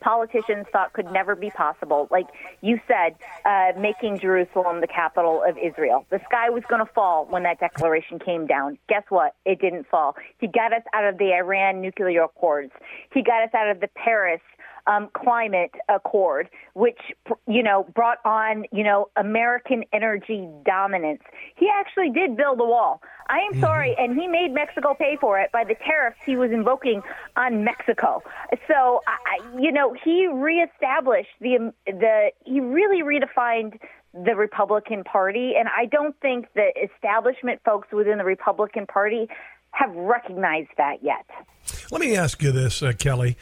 politicians thought could never be possible. Like you said, uh, making Jerusalem the capital of Israel. The sky was going to fall when that declaration came down. Guess what? It didn't fall. He got us out of the Iran nuclear accords. He got us out of the Paris um, climate accord, which you know brought on you know American energy dominance. He actually did build a wall. I am mm-hmm. sorry, and he made Mexico pay for it by the tariffs he was invoking on Mexico. So I, you know he reestablished the the he really redefined the Republican Party, and I don't think the establishment folks within the Republican Party have recognized that yet. Let me ask you this, uh, Kelly.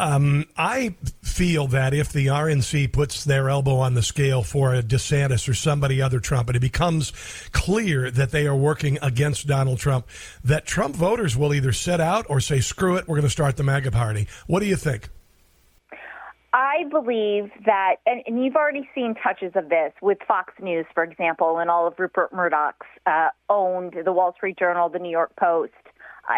Um, I feel that if the RNC puts their elbow on the scale for a DeSantis or somebody other Trump, and it becomes clear that they are working against Donald Trump, that Trump voters will either set out or say, screw it, we're going to start the MAGA party. What do you think? I believe that, and, and, you've already seen touches of this with Fox News, for example, and all of Rupert Murdoch's uh, owned the Wall Street Journal, the New York Post,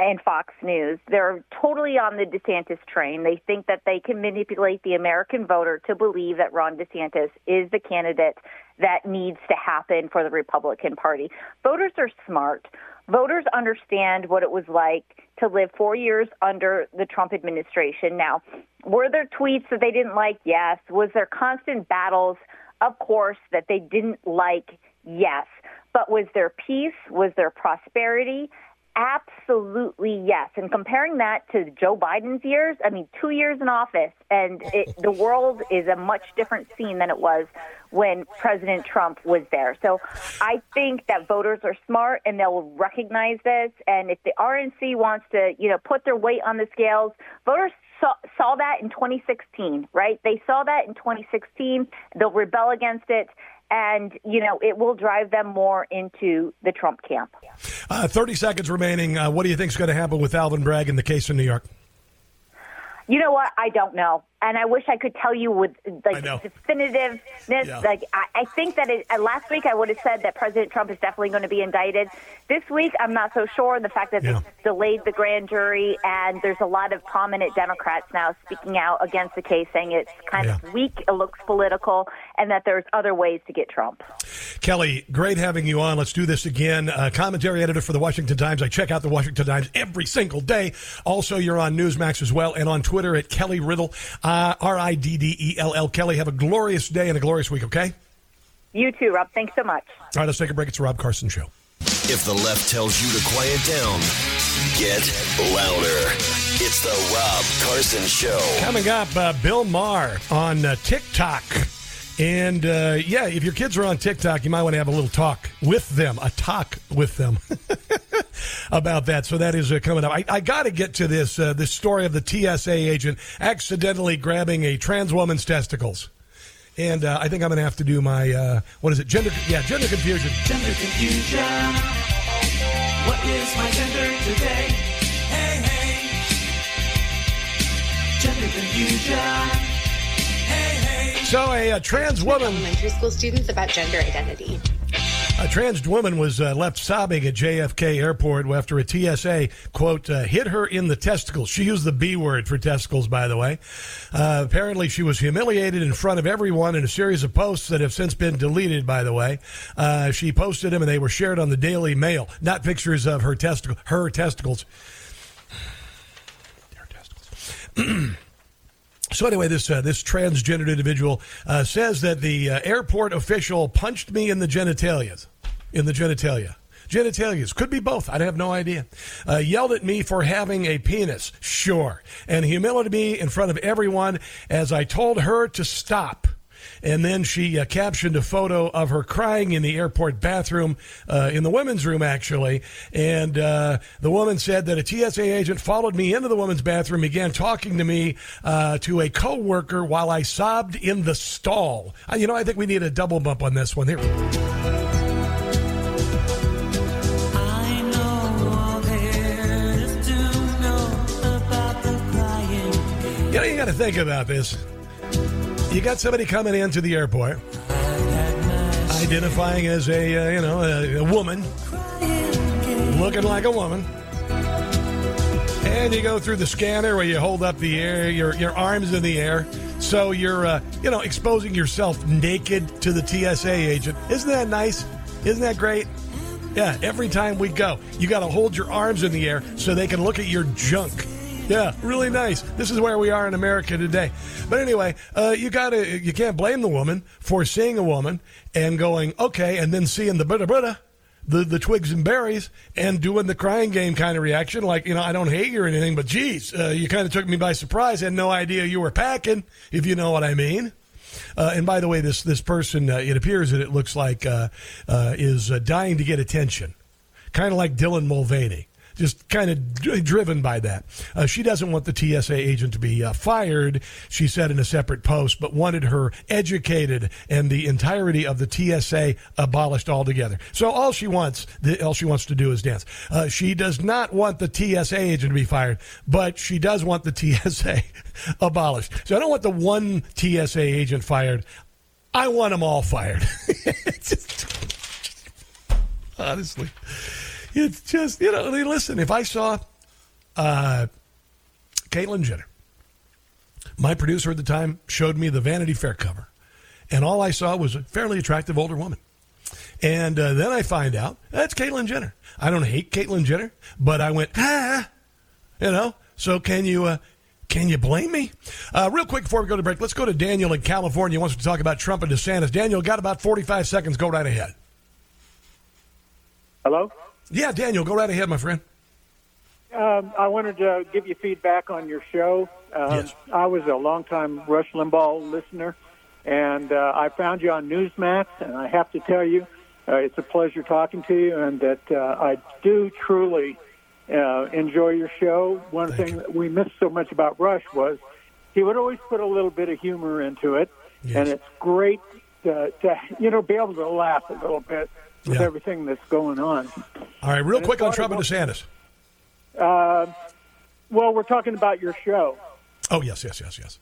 and Fox News. They're totally on the DeSantis train. They think that they can manipulate the American voter to believe that Ron DeSantis is the candidate that needs to happen for the Republican Party. Voters are smart. Voters understand what it was like to live four years under the Trump administration. Now, were there tweets that they didn't like? Yes. Was there constant battles? Of course, that they didn't like? Yes. But was there peace? Was there prosperity? Absolutely, yes. And comparing that to Joe Biden's years, I mean, two years in office, and it, the world is a much different scene than it was when President Trump was there. So I think that voters are smart and they'll recognize this. And if the RNC wants to, you know, put their weight on the scales, voters saw, saw that in 2016, right? They saw that in 2016. They'll rebel against it and you know it will drive them more into the Trump camp. Uh, Thirty seconds remaining. Uh, what do you think is going to happen with Alvin Bragg in the case in New York? You know what? I don't know, and I wish I could tell you with like definitiveness. Yeah. Like I, I think that it, uh, last week I would have said that President Trump is definitely going to be indicted. This week I'm not so sure. The fact that Yeah. they delayed the grand jury, and there's a lot of prominent Democrats now speaking out against the case, saying it's kind of weak, it looks political, and that there's other ways to get Trump. Kelly, great having you on. Let's do this again. Uh, commentary editor for the Washington Times. I check out the Washington Times every single day. Also, you're on Newsmax as well and on Twitter at Kelly Riddell, uh, R I D D E L L. Kelly, have a glorious day and a glorious week, okay? You too, Rob. Thanks so much. All right, let's take a break. It's the Rob Carson Show. If the left tells you to quiet down, get louder. It's the Rob Carson Show. Coming up, uh, Bill Maher on uh, TikTok. And uh, yeah, if your kids are on TikTok, you might want to have a little talk with them, a talk with them [laughs] about that. So that is uh, coming up. I, I got to get to this uh, this story of the TSA agent accidentally grabbing a trans woman's testicles. And uh, I think I'm going to have to do my uh, what is it? Gender? Yeah, gender confusion. Gender confusion. What is my gender today? Hey, hey. Gender confusion. So a, uh trans woman. elementary school students about gender identity. A trans woman was uh, left sobbing at JFK Airport after a TSA, quote, uh, hit her in the testicles. She used the B word for testicles, by the way. Uh, apparently, she was humiliated in front of everyone in a series of posts that have since been deleted, by the way. Uh, she posted them and they were shared on the Daily Mail, not pictures of her, testicle, her testicles. [clears throat] So anyway, this uh, this transgendered individual uh, says that the uh, airport official punched me in the genitalia, in the genitalia. Genitalias could be both. I have no idea. Uh, yelled at me for having a penis, sure, and humiliated me in front of everyone as I told her to stop. And then she uh, captioned a photo of her crying in the airport bathroom, uh, in the women's room, actually. And uh, the woman said that a TSA agent followed me into the women's bathroom, began talking to me uh, to a coworker while I sobbed in the stall. Uh, you know, I think we need a double bump on this one here. I know all there is to know about the crying. You know, you got to think about this. You got somebody coming into the airport, identifying as a uh, you know a, a woman, looking like a woman, and you go through the scanner where you hold up the air, your your arms in the air, so you're uh, you know exposing yourself naked to the TSA agent. Isn't that nice? Isn't that great? Yeah, every time we go, you got to hold your arms in the air so they can look at your junk. Yeah, really nice. This is where we are in America today. But anyway, uh, you gotta you can't blame the woman for seeing a woman and going okay, and then seeing the butter butter, the the twigs and berries, and doing the crying game kind of reaction, like you know I don't hate you or anything, but geez, uh, you kind of took me by surprise. Had no idea you were packing, if you know what I mean. Uh, and by the way, this this person, uh, it appears that it looks like uh, uh, is uh, dying to get attention, kind of like Dylan Mulvaney, just kind of d- driven by that. Uh, she doesn't want the TSA agent to be uh, fired. She said in a separate post, but wanted her educated and the entirety of the TSA abolished altogether. So all she wants, the, all she wants to do is dance. Uh, she does not want the TSA agent to be fired, but she does want the TSA [laughs] abolished. So I don't want the one TSA agent fired. I want them all fired. [laughs] Honestly, it's just you know. Listen, if I saw uh, Caitlyn Jenner, my producer at the time showed me the Vanity Fair cover, and all I saw was a fairly attractive older woman. And uh, then I find out that's Caitlyn Jenner. I don't hate Caitlyn Jenner, but I went ah, you know. So can you? Uh, can you blame me? Uh, real quick before we go to break, let's go to Daniel in California. He wants to talk about Trump and DeSantis. Daniel, got about 45 seconds. Go right ahead. Hello? Yeah, Daniel, go right ahead, my friend. um, I wanted to give you feedback on your show. Um, Yes. I was a longtime Rush Limbaugh listener, and uh, I found you on Newsmax, and I have to tell you, uh, it's a pleasure talking to you, and that uh, I do truly uh, enjoy your show. One thing that we missed so much about Rush was he would always put a little bit of humor into it, and it's great to, to you know be able to laugh a little bit with Yeah. everything that's going on. All right, real And quick on Trump and DeSantis. Uh, well, we're talking about your show Oh yes, yes, yes, yes.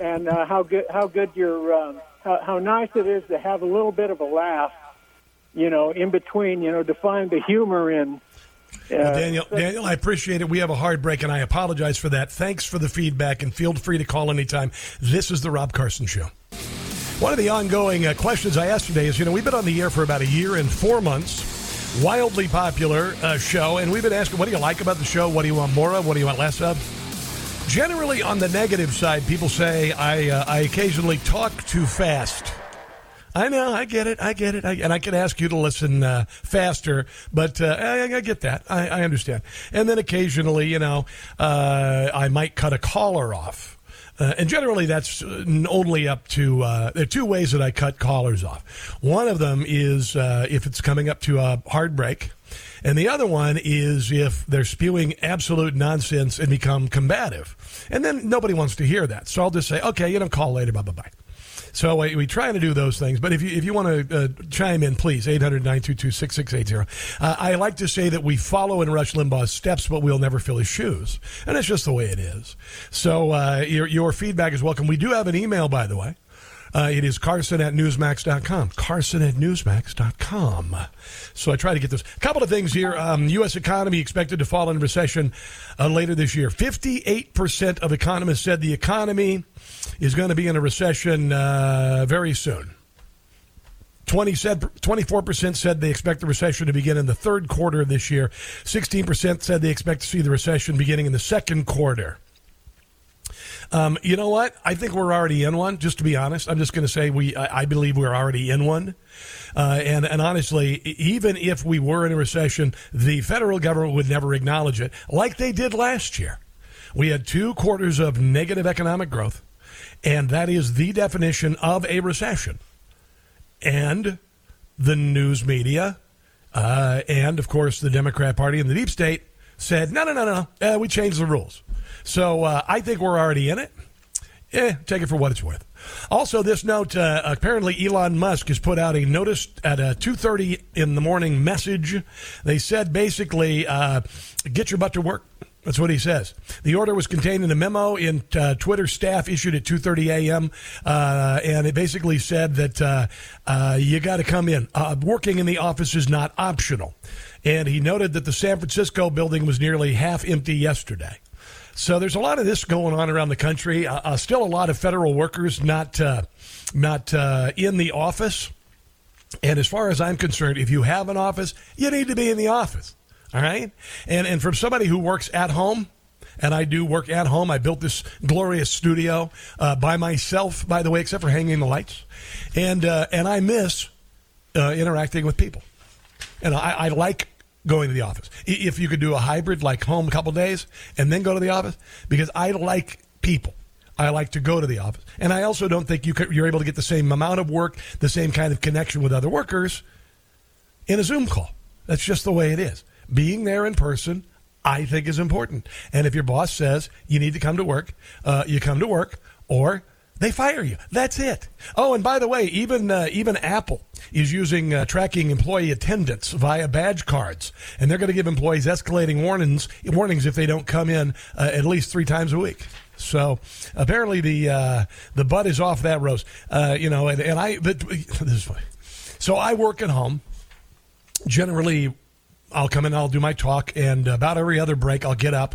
and uh, how good how good your um, how, how nice it is to have a little bit of a laugh, you know, in between, you know, to find the humor in. Uh, Well, Daniel, Daniel, I appreciate it. We have a hard break, and I apologize for that. Thanks for the feedback, and feel free to call anytime. This is the Rob Carson Show. One of the ongoing uh, questions I asked today is, you know, we've been on the air for about a year and four months, wildly popular uh, show, and we've been asking, what do you like about the show? What do you want more of? What do you want less of? Generally, on the negative side, people say I uh, I occasionally talk too fast. I know, I get it, I get it, I, and I can ask you to listen uh, faster, but uh, I, I get that, I, I understand. And then occasionally, you know, uh, I might cut a caller off. Uh, and generally, that's uh, only up to. Uh, there are two ways that I cut callers off. One of them is uh, if it's coming up to a hard break, and the other one is if they're spewing absolute nonsense and become combative. And then nobody wants to hear that. So I'll just say, okay, you know, call later, bye bye bye. So we, we try to do those things. But if you if you want to uh, chime in, please, 800-922-6680. Uh, I like to say that we follow in Rush Limbaugh's steps, but we'll never fill his shoes. And it's just the way it is. So uh, your, your feedback is welcome. We do have an email, by the way. Uh, it is carson at newsmax.com. Carson at newsmax.com. So I try to get this. A couple of things here. Um, U.S. economy expected to fall in recession uh, later this year. 58% of economists said the economy is going to be in a recession uh, very soon. 20 said, 24% said they expect the recession to begin in the third quarter of this year. 16% said they expect to see the recession beginning in the second quarter. Um, you know what? I think we're already in one. Just to be honest, I'm just going to say we. I, I believe we're already in one. Uh, and and honestly, even if we were in a recession, the federal government would never acknowledge it, like they did last year. We had two quarters of negative economic growth, and that is the definition of a recession. And the news media, uh, and of course the Democrat Party and the deep state said, no, no, no, no, uh, we changed the rules. So uh, I think we're already in it. Eh, take it for what it's worth. Also, this note: uh, apparently, Elon Musk has put out a notice at a two thirty in the morning message. They said basically, uh, "Get your butt to work." That's what he says. The order was contained in a memo in uh, Twitter staff issued at 2:30 a.m. Uh, and it basically said that uh, uh, you got to come in. Uh, working in the office is not optional. And he noted that the San Francisco building was nearly half empty yesterday. So there's a lot of this going on around the country. Uh, uh, still, a lot of federal workers not uh, not uh, in the office. And as far as I'm concerned, if you have an office, you need to be in the office. All right. And and from somebody who works at home, and I do work at home. I built this glorious studio uh, by myself, by the way, except for hanging the lights, and uh, and I miss uh, interacting with people, and I, I like going to the office. If you could do a hybrid, like home a couple days and then go to the office, because I like people. I like to go to the office, and I also don't think you could, you're able to get the same amount of work, the same kind of connection with other workers in a Zoom call. That's just the way it is. Being there in person, I think, is important. And if your boss says you need to come to work, uh, you come to work, or they fire you. That's it. Oh, and by the way, even uh, even Apple is using uh, tracking employee attendance via badge cards, and they're going to give employees escalating warnings warnings if they don't come in uh, at least three times a week. So apparently the uh, the butt is off that rose. Uh, you know, and, and I but [laughs] this is funny. So I work at home. Generally, I'll come in, I'll do my talk, and about every other break, I'll get up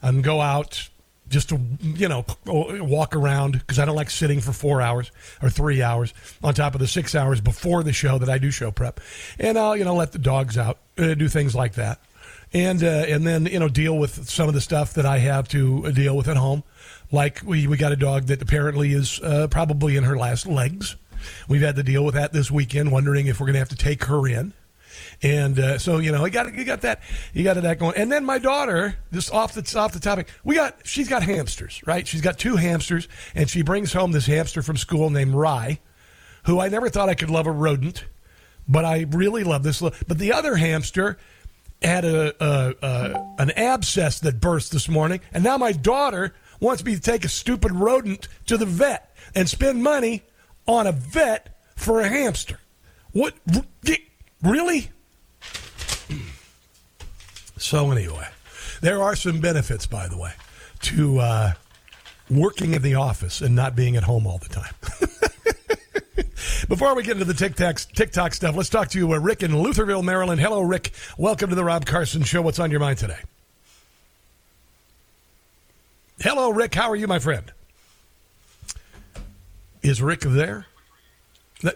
and go out just to you know walk around because I don't like sitting for four hours or three hours on top of the six hours before the show that I do show prep, and I'll you know let the dogs out, uh, do things like that, and uh, and then you know deal with some of the stuff that I have to deal with at home, like we we got a dog that apparently is uh, probably in her last legs. We've had to deal with that this weekend, wondering if we're going to have to take her in. And uh, so you know, you got you got that you got that going. And then my daughter, just off the off the topic, we got she's got hamsters, right? She's got two hamsters, and she brings home this hamster from school named Rye, who I never thought I could love a rodent, but I really love this. But the other hamster had a, a, a an abscess that burst this morning, and now my daughter wants me to take a stupid rodent to the vet and spend money on a vet for a hamster. What? Really? So anyway, there are some benefits, by the way, to uh, working in the office and not being at home all the time. [laughs] Before we get into the TikTok, TikTok stuff, let's talk to you, uh, Rick in Lutherville, Maryland. Hello, Rick. Welcome to the Rob Carson Show. What's on your mind today? Hello, Rick. How are you, my friend? Is Rick there?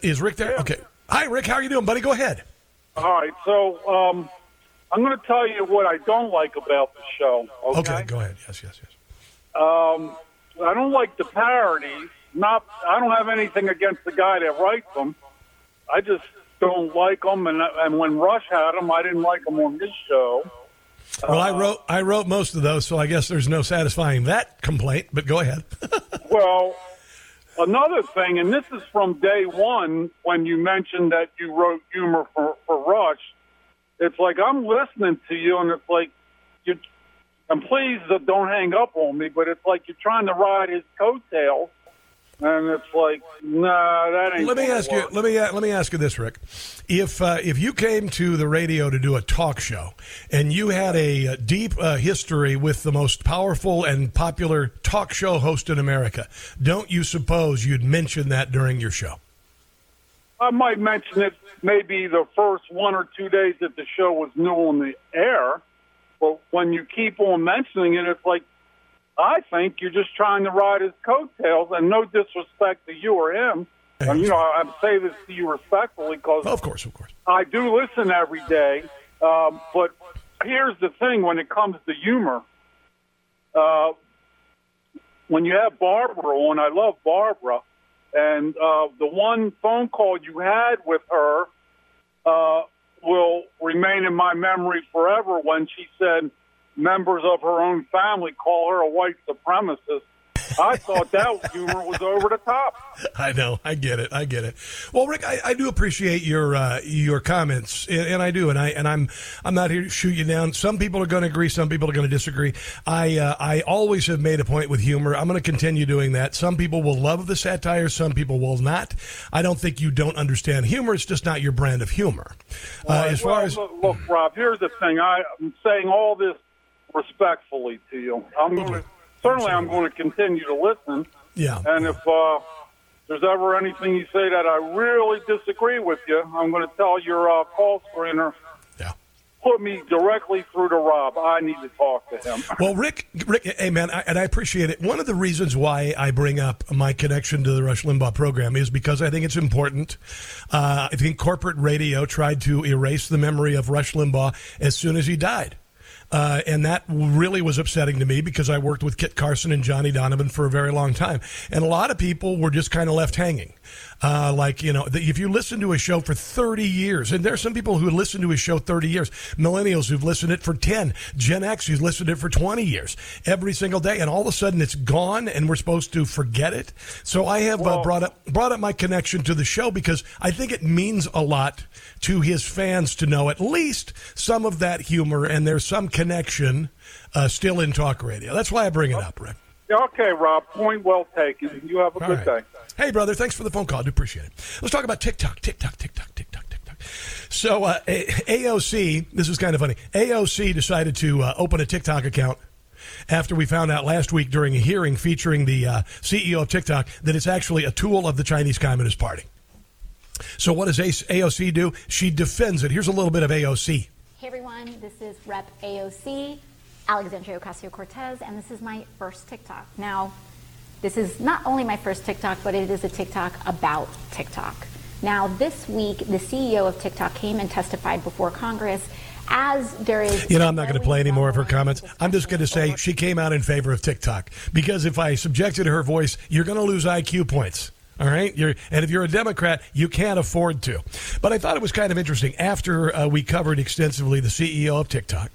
Is Rick there? Okay. Hi, Rick. How are you doing, buddy? Go ahead. All right, so um, I'm going to tell you what I don't like about the show. Okay. Okay, go ahead. Yes, yes, yes. Um, I don't like the parodies. Not, I don't have anything against the guy that writes them. I just don't like them. And and when Rush had them, I didn't like them on this show. Well, I wrote I wrote most of those, so I guess there's no satisfying that complaint. But go ahead. [laughs] Well, another thing, and this is from day one when you mentioned that you wrote humor for, for Rush. It's like I'm listening to you, and it's like you. And please uh, don't hang up on me, but it's like you're trying to ride his coattails, and it's like, nah, that ain't. let me ask you. Let me uh, let me ask you this, Rick. If uh, if you came to the radio to do a talk show and you had a, uh deep uh, history with the most powerful and popular talk show host in America, don't you suppose you'd mention that during your show? I might mention it maybe the first one or two days that the show was new on the air, but when you keep on mentioning it, it's like I think you're just trying to ride his coattails, and no disrespect to you or him. And you know, I I say this to you respectfully because, of course, of course, I do listen every day. Um, but here's the thing: when it comes to humor, uh, when you have Barbara on, I love Barbara, and uh, the one phone call you had with her uh, will remain in my memory forever. When she said members of her own family call her a white supremacist. I thought that humor was over the top. [laughs] I know. I get it. I get it. Well, Rick, I, I do appreciate your uh, your comments, and, and I do, and I and I'm I'm not here to shoot you down. Some people are going to agree. Some people are going to disagree. I uh, I always have made a point with humor. I'm going to continue doing that. Some people will love the satire. Some people will not. I don't think you don't understand humor. It's just not your brand of humor. Uh, as far Well, as look, look, Rob, here's the thing. I, I'm saying all this respectfully to you. I'm going to certainly I'm going to continue to listen. Yeah. And if uh, there's ever anything you say that I really disagree with you, I'm going to tell your uh, call screener. Yeah. Put me directly through to Rob. I need to talk to him. [laughs] Well, Rick, Rick, hey man, I, and I appreciate it. One of the reasons why I bring up my connection to the Rush Limbaugh program is because I think it's important. Uh, I think corporate radio tried to erase the memory of Rush Limbaugh as soon as he died. Uh, and that really was upsetting to me because I worked with Kit Carson and Johnny Donovan for a very long time. And a lot of people were just kind of left hanging. Uh, like, you know, the, if you listen to a show for 30 years, and there are some people who listen to a show 30 years, millennials who've listened to it for 10, Gen X who's listened to it for 20 years, every single day, and all of a sudden it's gone and we're supposed to forget it. So I have uh, brought up brought up my connection to the show because I think it means a lot to his fans to know at least some of that humor and there's some connection uh, still in talk radio. That's why I bring it up, Rick. Okay, Rob. Point well taken. You have a All good right. day. Hey, brother, thanks for the phone call. I do appreciate it. Let's talk about TikTok, TikTok, TikTok, TikTok, TikTok. So, uh, AOC, this is kind of funny. AOC decided to uh, open a TikTok account after we found out last week during a hearing featuring the uh, CEO of TikTok that it's actually a tool of the Chinese Communist Party. So, what does AOC do? She defends it. Here's a little bit of AOC. Hey everyone, this is Rep AOC, Alexandria Ocasio Cortez, and this is my first TikTok. Now, this is not only my first TikTok, but it is a TikTok about TikTok. Now, this week, the CEO of TikTok came and testified before Congress as there is. You know, I'm not going to play any more of her comments. I'm just going to say she came out in favor of TikTok because if I subjected her voice, you're going to lose IQ points. All right, you're, and if you're a Democrat, you can't afford to. But I thought it was kind of interesting after uh, we covered extensively the CEO of TikTok,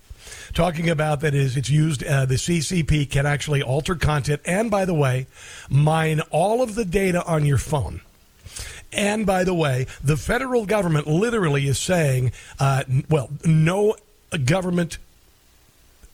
talking about that is it's used uh, the CCP can actually alter content, and by the way, mine all of the data on your phone. And by the way, the federal government literally is saying, uh, well, no government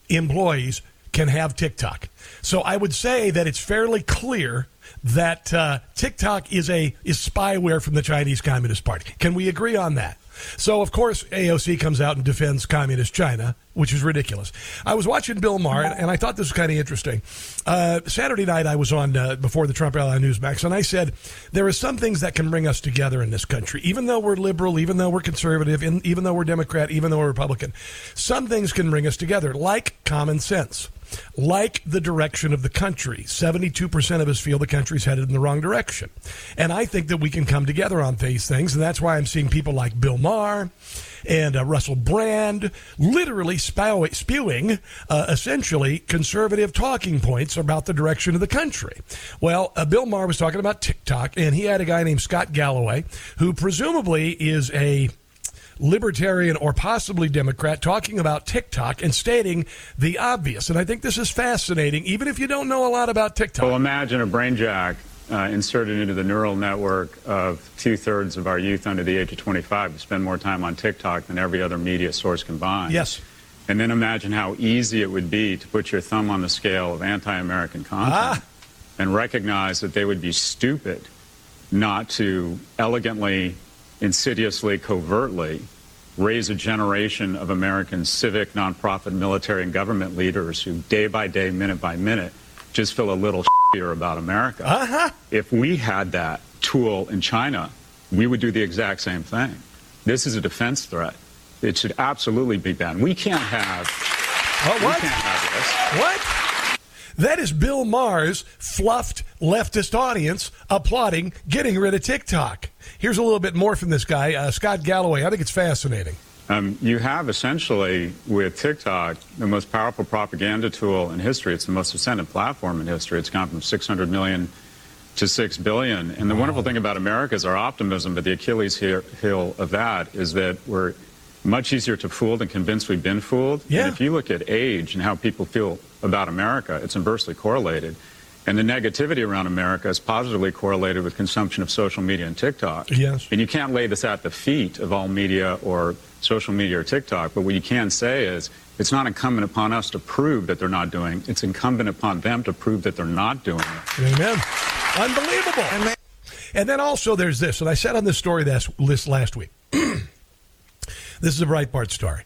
employees can have TikTok. So I would say that it's fairly clear that uh, TikTok is a is spyware from the Chinese Communist Party. Can we agree on that? So of course AOC comes out and defends communist China, which is ridiculous. I was watching Bill Maher, and I thought this was kind of interesting. Uh, Saturday night, I was on uh, before the Trump rally on Newsmax, and I said there are some things that can bring us together in this country, even though we're liberal, even though we're conservative, in, even though we're Democrat, even though we're Republican. Some things can bring us together, like common sense like the direction of the country. 72% of us feel the country's headed in the wrong direction. And I think that we can come together on these things. And that's why I'm seeing people like Bill Maher and uh, Russell Brand literally spewing uh, essentially conservative talking points about the direction of the country. Well, uh, Bill Maher was talking about TikTok, and he had a guy named Scott Galloway, who presumably is a libertarian or possibly Democrat talking about TikTok and stating the obvious. And I think this is fascinating, even if you don't know a lot about TikTok. Well, imagine a brain jack uh, inserted into the neural network of two thirds of our youth under the age of 25 who spend more time on TikTok than every other media source combined. Yes. And then imagine how easy it would be to put your thumb on the scale of anti American content and recognize that they would be stupid not to elegantly, insidiously, covertly raise a generation of American civic, nonprofit, military, and government leaders who, day by day, minute by minute, just feel a little shittier about America. Uh-huh. If we had that tool in China, we would do the exact same thing. This is a defense threat. It should absolutely be banned. We can't have. Oh, what? We can't have this. What? That is Bill Maher's fluffed leftist audience applauding getting rid of TikTok. Here's a little bit more from this guy, uh, Scott Galloway. I think it's fascinating. Um, you have essentially with TikTok the most powerful propaganda tool in history. It's the most ascendant platform in history. It's gone from 600 million to 6 billion. And the wonderful thing about America is our optimism, but the Achilles heel heel of that is that we're much easier to fool than convince we've been fooled. Yeah. And if you look at age and how people feel about America, it's inversely correlated. And the negativity around America is positively correlated with consumption of social media and TikTok. Yes. And you can't lay this at the feet of all media or social media or TikTok, but what you can say is it's not incumbent upon us to prove that they're not doing. It's incumbent upon them to prove that they're not doing it. Amen. Unbelievable. And then also there's this, and I said on this story this list last week. [clears throat] this is a Breitbart story.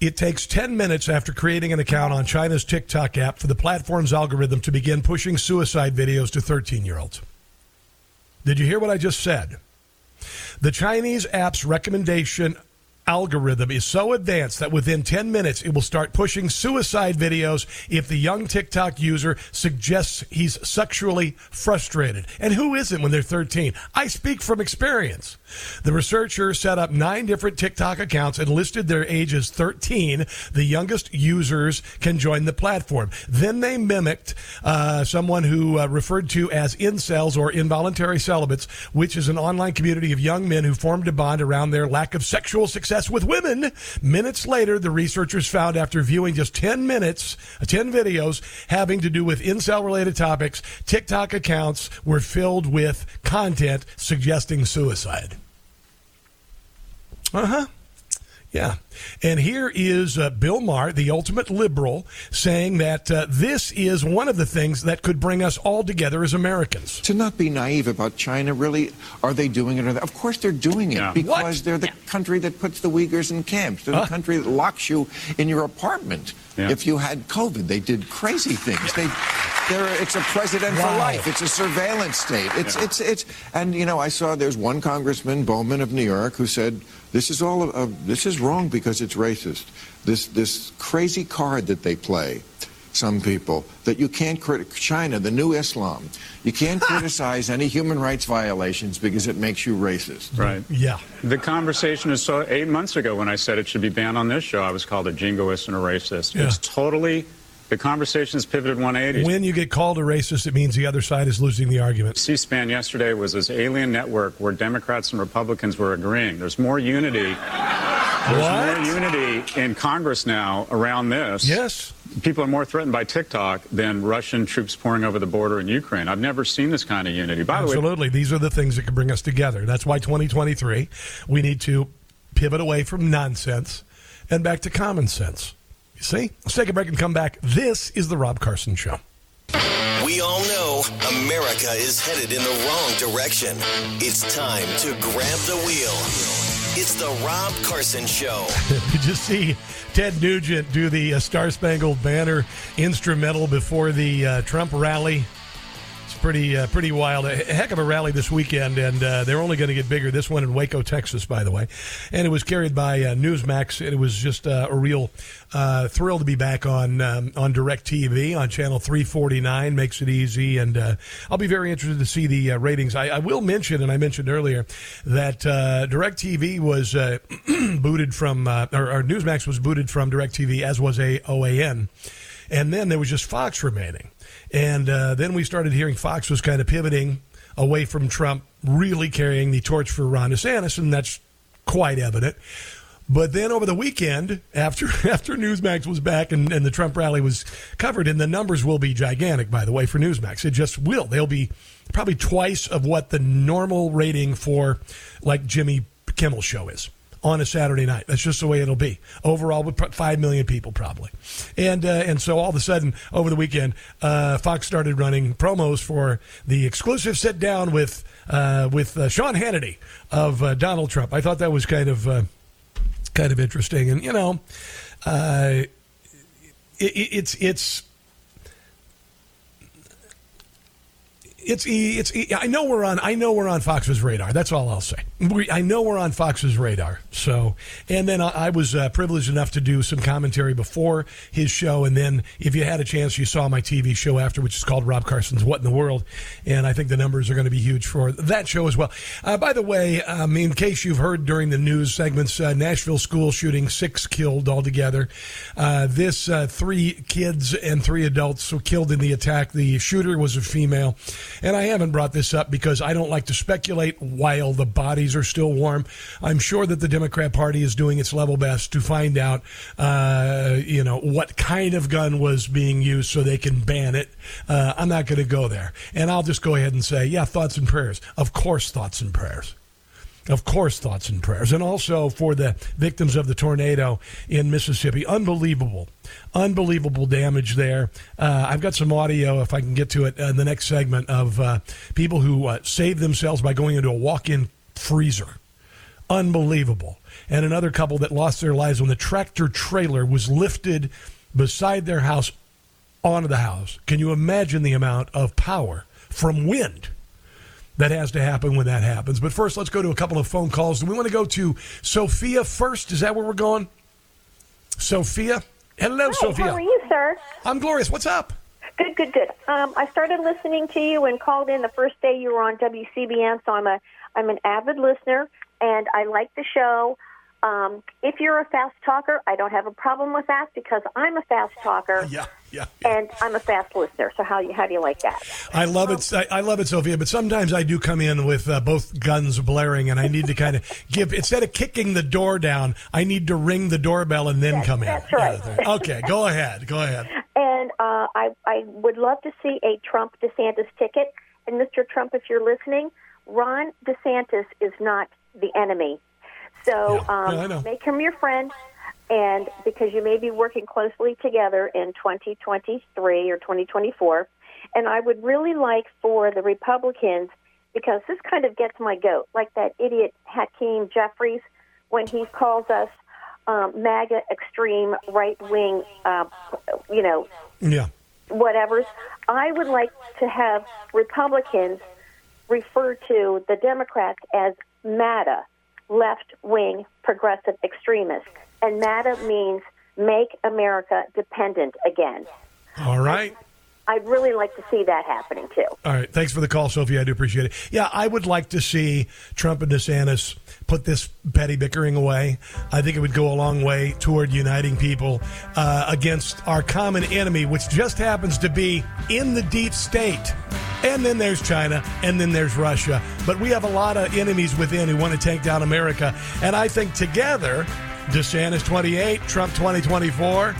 It takes 10 minutes after creating an account on China's TikTok app for the platform's algorithm to begin pushing suicide videos to 13 year olds. Did you hear what I just said? The Chinese app's recommendation algorithm is so advanced that within 10 minutes it will start pushing suicide videos if the young TikTok user suggests he's sexually frustrated. And who isn't when they're 13? I speak from experience. The researcher set up nine different TikTok accounts and listed their ages 13. The youngest users can join the platform. Then they mimicked uh, someone who uh, referred to as incels or involuntary celibates, which is an online community of young men who formed a bond around their lack of sexual success with women. Minutes later, the researchers found after viewing just 10 minutes, uh, 10 videos having to do with incel related topics, TikTok accounts were filled with content suggesting suicide. Uh huh. Yeah. And here is uh, Bill Maher, the ultimate liberal, saying that uh, this is one of the things that could bring us all together as Americans. To not be naive about China, really, are they doing it? Or they, of course they're doing it Yeah. because What? they're the country that puts the Uyghurs in camps. They're Huh? the country that locks you in your apartment. Yeah. If you had COVID, they did crazy things. They, they're, it's a president for life. It's a surveillance state. It's, it's, it's, and you know, I saw there's one Congressman, Bowman of New York, who said this is all, uh, this is wrong because it's racist. This, this crazy card that they play some people that you can't crit- China, the new Islam. You can't [laughs] criticize any human rights violations because it makes you racist. Right. Yeah. The conversation is so eight months ago when I said it should be banned on this show, I was called a jingoist and a racist. Yeah. It's totally The conversation conversation's pivoted 180. When you get called a racist, it means the other side is losing the argument. C-SPAN yesterday was this alien network where Democrats and Republicans were agreeing. There's more unity. There's more unity in Congress now around this. Yes. People are more threatened by TikTok than Russian troops pouring over the border in Ukraine. I've never seen this kind of unity. By the way, Absolutely. These are the things that can bring us together. That's why 2023, we need to pivot away from nonsense and back to common sense. You see? Let's take a break and come back. This is The Rob Carson Show. We all know America is headed in the wrong direction. It's time to grab the wheel. It's the Rob Carson Show. [laughs] Did you see Ted Nugent do the uh, Star Spangled Banner instrumental before the uh, Trump rally? Pretty uh, pretty wild. A heck of a rally this weekend, and uh, they're only going to get bigger. This one in Waco, Texas, by the way, and it was carried by uh, Newsmax. It was just uh, a real uh, thrill to be back on um, on DirecTV on channel 349. Makes it easy, and uh, I'll be very interested to see the ratings. I, I will mention, and I mentioned earlier that uh, DirecTV was [clears throat] booted from, or, or Newsmax was booted from DirecTV, as was a OAN, and then there was just Fox remaining. And uh, then we started hearing Fox was kind of pivoting away from Trump, really carrying the torch for Ron DeSantis, and that's quite evident. But then over the weekend, after [laughs] after Newsmax was back and, and the Trump rally was covered, and the numbers will be gigantic, by the way, for Newsmax. It just will. They'll be probably twice of what the normal rating for like Jimmy Kimmel show is on a Saturday night. That's just the way it'll be. Overall, with five million people probably, and uh, and so all of a sudden over the weekend, uh, Fox started running promos for the exclusive sit down with uh, with uh, Sean Hannity of uh, Donald Trump. I thought that was kind of uh, kind of interesting, and you know, it, it's it's. It's it's I know we're on I know we're on Fox's radar. That's all I'll say. We, I know we're on Fox's radar. So, and then I, I was uh, privileged enough to do some commentary before his show, and then if you had a chance, you saw my TV show after, which is called Rob Carson's What in the World, and I think the numbers are going to be huge for that show as well. Uh, by the way, um, in case you've heard during the news segments, uh, Nashville school shooting, six killed altogether. Uh, this uh, three kids and three adults were killed in the attack. The shooter was a female. And I haven't brought this up because I don't like to speculate while the bodies are still warm. I'm sure that the Democrat Party is doing its level best to find out, uh, you know, what kind of gun was being used so they can ban it. Uh, I'm not going to go there. And I'll just go ahead and say, yeah, thoughts and prayers. Of course, thoughts and prayers. Of course, thoughts and prayers. And also for the victims of the tornado in Mississippi. Unbelievable. Unbelievable damage there. Uh, I've got some audio, if I can get to it, in the next segment of uh, people who uh, saved themselves by going into a walk in freezer. Unbelievable. And another couple that lost their lives when the tractor trailer was lifted beside their house onto the house. Can you imagine the amount of power from wind? That has to happen when that happens. But first, let's go to a couple of phone calls. Do we want to go to Sophia first? Is that where we're going? Sophia? Hello, Hi, Sophia. How are you, sir? I'm glorious. What's up? Good, good, good. Um, I started listening to you and called in the first day you were on WCBN, so I'm a I'm an avid listener and I like the show. Um, if you're a fast talker, I don't have a problem with that because I'm a fast talker. Yeah, yeah. And I'm a fast listener. So how you how do you like that? I love it. I, I love it, Sophia. But sometimes I do come in with uh, both guns blaring, and I need to kind of [laughs] give instead of kicking the door down, I need to ring the doorbell and then come in. that's right. Yeah, okay, go ahead. Go ahead. And uh, I I would love to see a Trump DeSantis ticket. And Mr. Trump, if you're listening, Ron DeSantis is not the enemy. So um, Yeah, make him your friend, and because you may be working closely together in 2023 or 2024. And I would really like for the Republicans, because this kind of gets my goat, like that idiot Hakeem Jeffries when he calls us um, MAGA extreme right wing, uh, you know, Yeah. whatever's. I would like to have Republicans refer to the Democrats as MATA, left wing progressive extremists. And MATA means make America dependent again. All right. I'd really like to see that happening too. All right. Thanks for the call, Sophie. I do appreciate it. Yeah, I would like to see Trump and DeSantis put this petty bickering away. I think it would go a long way toward uniting people uh, against our common enemy, which just happens to be in the deep state. And then there's China, and then there's Russia. But we have a lot of enemies within who want to take down America. And I think together, DeSantis 28, Trump 2024,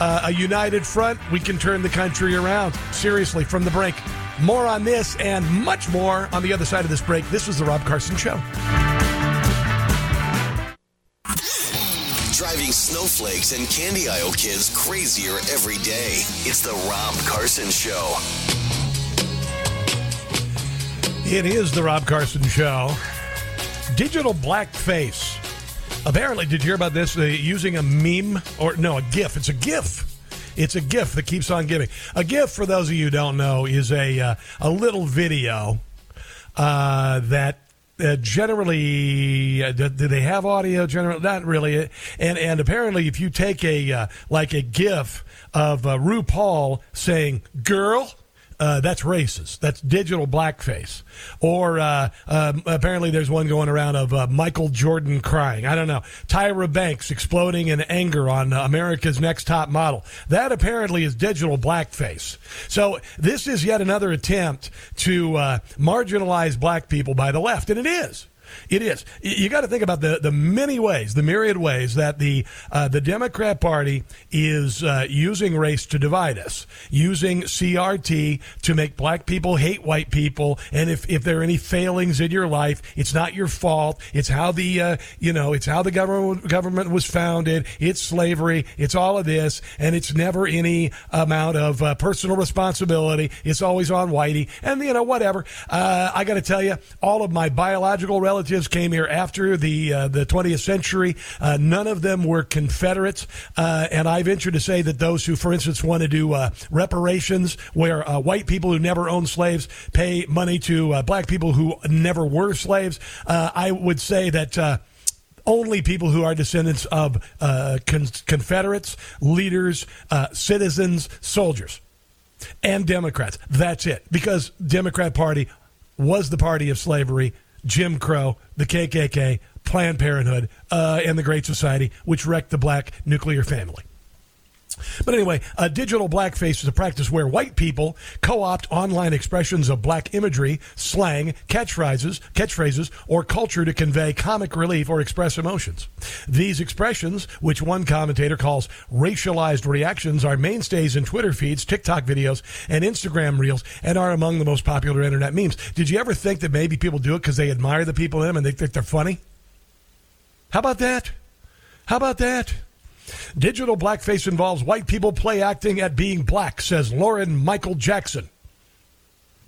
uh, a united front, we can turn the country around. Seriously, from the break. More on this and much more on the other side of this break. This was The Rob Carson Show. Driving snowflakes and candy aisle kids crazier every day. It's the Rob Carson Show. It is The Rob Carson Show. Digital blackface. Apparently, did you hear about this? Using a meme, or no, a GIF. It's a GIF. It's a GIF that keeps on giving. A GIF, for those of you who don't know, is a, uh, a little video uh, that uh, generally uh, do, do they have audio generally not really and and apparently if you take a uh, like a gif of uh, RuPaul saying girl uh, that's racist. That's digital blackface. Or uh, um, apparently there's one going around of uh, Michael Jordan crying. I don't know. Tyra Banks exploding in anger on uh, America's Next Top Model. That apparently is digital blackface. So this is yet another attempt to uh, marginalize black people by the left, and it is. It is. You got to think about the, the many ways, the myriad ways that the uh, the Democrat Party is uh, using race to divide us, using CRT to make black people hate white people, and if, if there are any failings in your life, it's not your fault. It's how the uh, you know it's how the government government was founded. It's slavery. It's all of this, and it's never any amount of uh, personal responsibility. It's always on whitey, and you know whatever. Uh, I got to tell you, all of my biological relatives came here after the uh, the 20th century. Uh, none of them were Confederates, uh, and I venture to say that those who, for instance, want to do uh, reparations, where uh, white people who never owned slaves pay money to black people who never were slaves, I would say that. Only people who are descendants of uh, con- Confederates, leaders, uh, citizens, soldiers, and Democrats. That's it. Because Democrat Party was the party of slavery, Jim Crow, the KKK, Planned Parenthood, uh, and the Great Society, which wrecked the black nuclear family. But anyway, uh, digital blackface is a practice where white people co-opt online expressions of black imagery, slang, catchphrases, catchphrases, or culture to convey comic relief or express emotions. These expressions, which one commentator calls racialized reactions, are mainstays in Twitter feeds, TikTok videos, and Instagram reels, and are among the most popular internet memes. Did you ever think that maybe people do it because they admire the people in them and they think they're funny? How about that? How about that? Digital blackface involves white people play acting at being black, says Lauren Michael Jackson.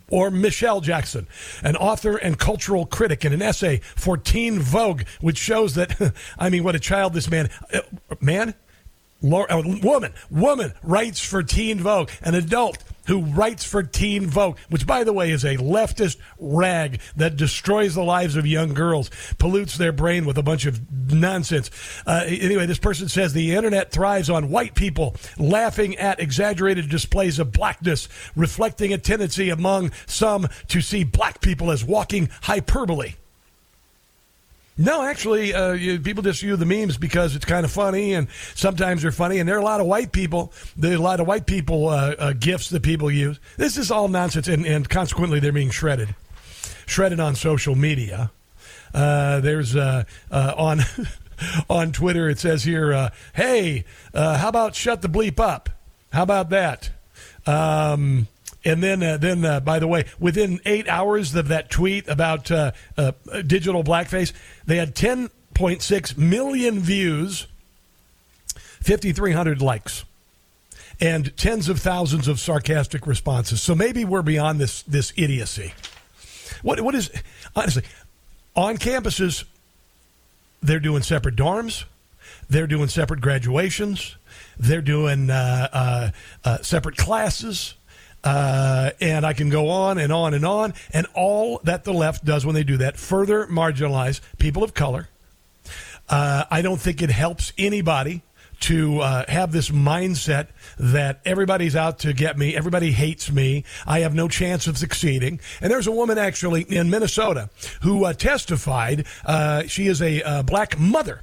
Or Michelle Jackson, an author and cultural critic in an essay for Teen Vogue, which shows that, [laughs] I mean, what a child this man, uh, man? Laura, uh, woman, woman writes for Teen Vogue, an adult who writes for Teen Vogue, which, by the way, is a leftist rag that destroys the lives of young girls, pollutes their brain with a bunch of nonsense. Uh, anyway, this person says the internet thrives on white people laughing at exaggerated displays of blackness, reflecting a tendency among some to see black people as walking hyperbole. No, actually, uh, you, people just use the memes because it's kind of funny, and sometimes they're funny. And there are a lot of white people. There are a lot of white people uh, uh, gifts that people use. This is all nonsense, and, and consequently, they're being shredded, shredded on social media. Uh, there's uh, uh, on [laughs] on Twitter. It says here, "Hey, how about shut the bleep up? How about that?" Um, and then, uh, then uh, by the way, within eight hours of that tweet about uh, uh, digital blackface, they had 10.6 million views, 5,300 likes, and tens of thousands of sarcastic responses. So maybe we're beyond this this idiocy. What what is honestly on campuses? They're doing separate dorms. They're doing separate graduations. They're doing uh, uh, uh, separate classes. Uh, and I can go on and on and on. And all that the left does when they do that further marginalize people of color. Uh, I don't think it helps anybody to uh, have this mindset that everybody's out to get me, everybody hates me, I have no chance of succeeding. And there's a woman actually in Minnesota who uh, testified. Uh, she is a uh, black mother.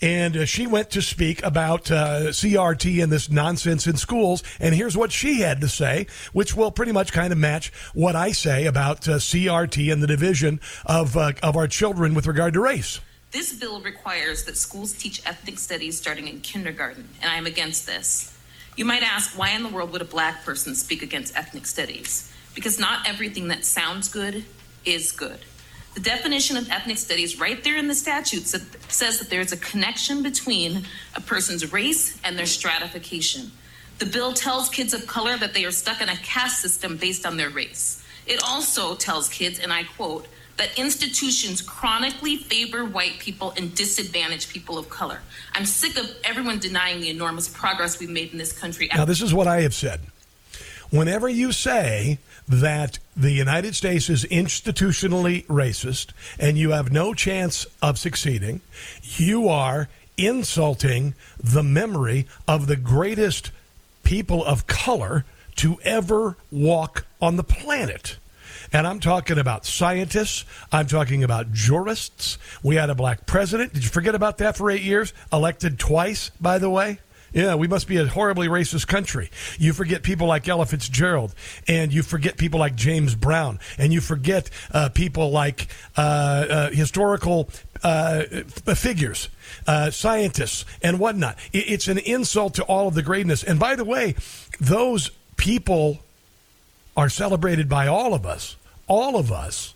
And uh, she went to speak about uh, CRT and this nonsense in schools. And here's what she had to say, which will pretty much kind of match what I say about CRT and the division of, of our children with regard to race. This bill requires that schools teach ethnic studies starting in kindergarten, and I am against this. You might ask, why in the world would a black person speak against ethnic studies? Because not everything that sounds good is good. The definition of ethnic studies, right there in the statute, says that there's a connection between a person's race and their stratification. The bill tells kids of color that they are stuck in a caste system based on their race. It also tells kids, and I quote, that institutions chronically favor white people and disadvantage people of color. I'm sick of everyone denying the enormous progress we've made in this country. Now, this is what I have said. Whenever you say that the United States is institutionally racist and you have no chance of succeeding, you are insulting the memory of the greatest people of color to ever walk on the planet. And I'm talking about scientists. I'm talking about jurists. We had a black president. Did you forget about that for eight years? Elected twice, by the way. Yeah, we must be a horribly racist country. You forget people like Ella Fitzgerald, and you forget people like James Brown, and you forget uh, people like uh, uh, historical uh, figures, uh, scientists, and whatnot. It- it's an insult to all of the greatness. And by the way, those people are celebrated by all of us. All of us.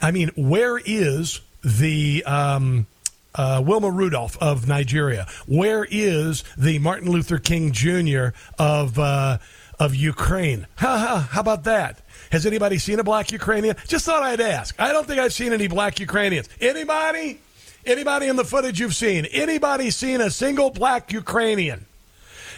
I mean, where is the um, uh, Wilma Rudolph of Nigeria? Where is the Martin Luther King Jr. of uh, of Ukraine? Ha ha! How about that? Has anybody seen a black Ukrainian? Just thought I'd ask. I don't think I've seen any black Ukrainians. Anybody? Anybody in the footage you've seen? Anybody seen a single black Ukrainian?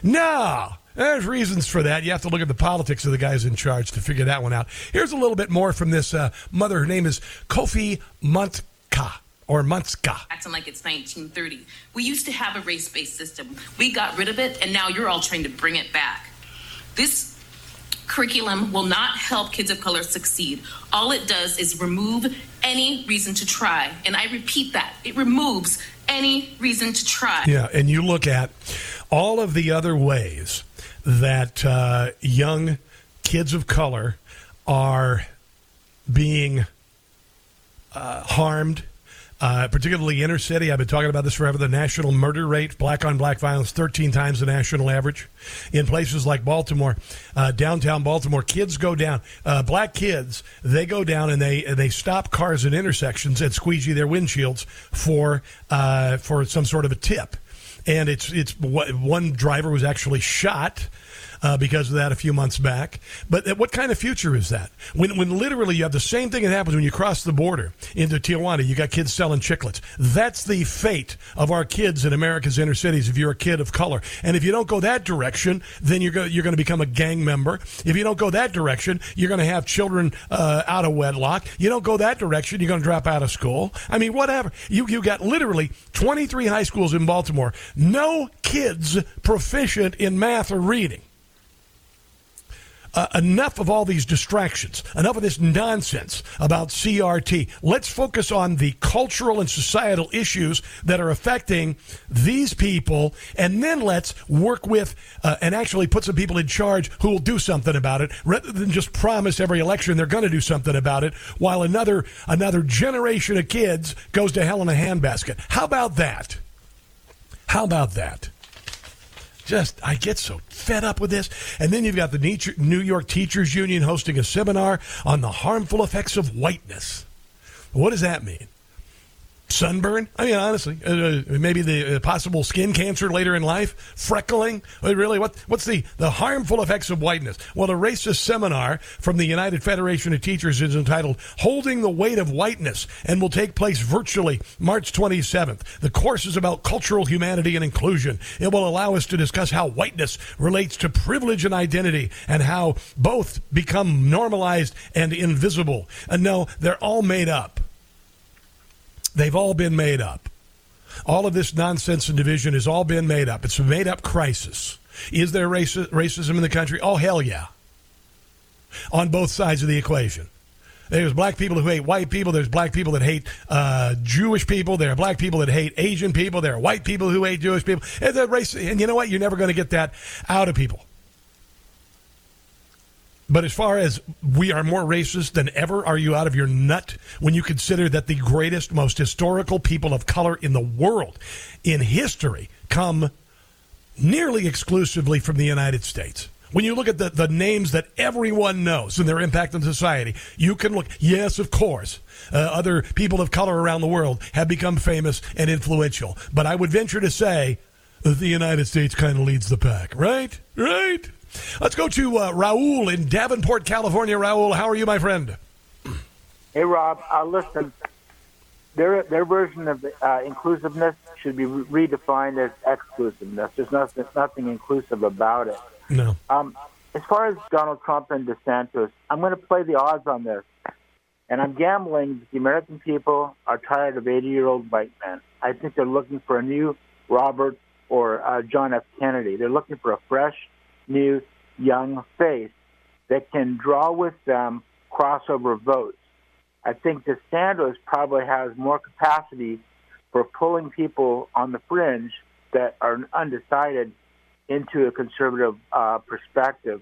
No. There's reasons for that. You have to look at the politics of the guys in charge to figure that one out. Here's a little bit more from this uh, mother. Her name is Kofi Muntka or Monska. acting like it's 1930. We used to have a race based system. We got rid of it, and now you're all trying to bring it back. This curriculum will not help kids of color succeed. All it does is remove any reason to try. And I repeat that it removes any reason to try. Yeah, and you look at all of the other ways that uh, young kids of color are being uh, harmed. Uh, particularly inner city. I've been talking about this forever. The national murder rate, black on black violence, 13 times the national average. In places like Baltimore, uh, downtown Baltimore, kids go down. Uh, black kids, they go down and they they stop cars at intersections and squeegee their windshields for uh, for some sort of a tip. And it's it's one driver was actually shot uh, because of that a few months back. But what kind of future is that? When, when literally you have the same thing that happens when you cross the border into Tijuana, you got kids selling chiclets. That's the fate of our kids in America's inner cities if you're a kid of color. And if you don't go that direction, then you're go, you're going to become a gang member. If you don't go that direction, you're going to have children uh, out of wedlock. You don't go that direction, you're going to drop out of school. I mean, whatever. You you got literally 23 high schools in Baltimore. No kids proficient in math or reading uh, enough of all these distractions, enough of this nonsense about CRT. Let's focus on the cultural and societal issues that are affecting these people, and then let's work with uh, and actually put some people in charge who will do something about it, rather than just promise every election they're going to do something about it, while another another generation of kids goes to hell in a handbasket. How about that? How about that? Just, I get so fed up with this. And then you've got the New York Teachers Union hosting a seminar on the harmful effects of whiteness. What does that mean? Sunburn? I mean, honestly, uh, maybe the uh, possible skin cancer later in life, freckling. Uh, Really, what what's the the harmful effects of whiteness? Well, a racist seminar from the United Federation of Teachers is entitled "Holding the Weight of Whiteness" and will take place virtually March 27th. The course is about cultural humanity and inclusion. It will allow us to discuss how whiteness relates to privilege and identity, and how both become normalized and invisible. And no, they're all made up. They've all been made up. All of this nonsense and division has all been made up. It's a made up crisis. Is there raci- racism in the country? Oh, hell yeah. On both sides of the equation. There's black people who hate white people. There's black people that hate uh, Jewish people. There are black people that hate Asian people. There are white people who hate Jewish people. And, race, and you know what? You're never going to get that out of people. But as far as we are more racist than ever, are you out of your nut when you consider that the greatest, most historical people of color in the world in history come nearly exclusively from the United States? When you look at the, the names that everyone knows and their impact on society, you can look, yes, of course, uh, other people of color around the world have become famous and influential. But I would venture to say that the United States kind of leads the pack, right? Right? Let's go to uh, Raul in Davenport, California. Raul, how are you, my friend? Hey, Rob. Uh, listen, their their version of uh, inclusiveness should be re- redefined as exclusiveness. There's nothing nothing inclusive about it. No. Um, as far as Donald Trump and DeSantis, I'm going to play the odds on this, and I'm gambling that the American people are tired of 80 year old white men. I think they're looking for a new Robert or uh, John F. Kennedy. They're looking for a fresh, new, young face that can draw with them crossover votes. I think DeSantis probably has more capacity for pulling people on the fringe that are undecided into a conservative uh, perspective.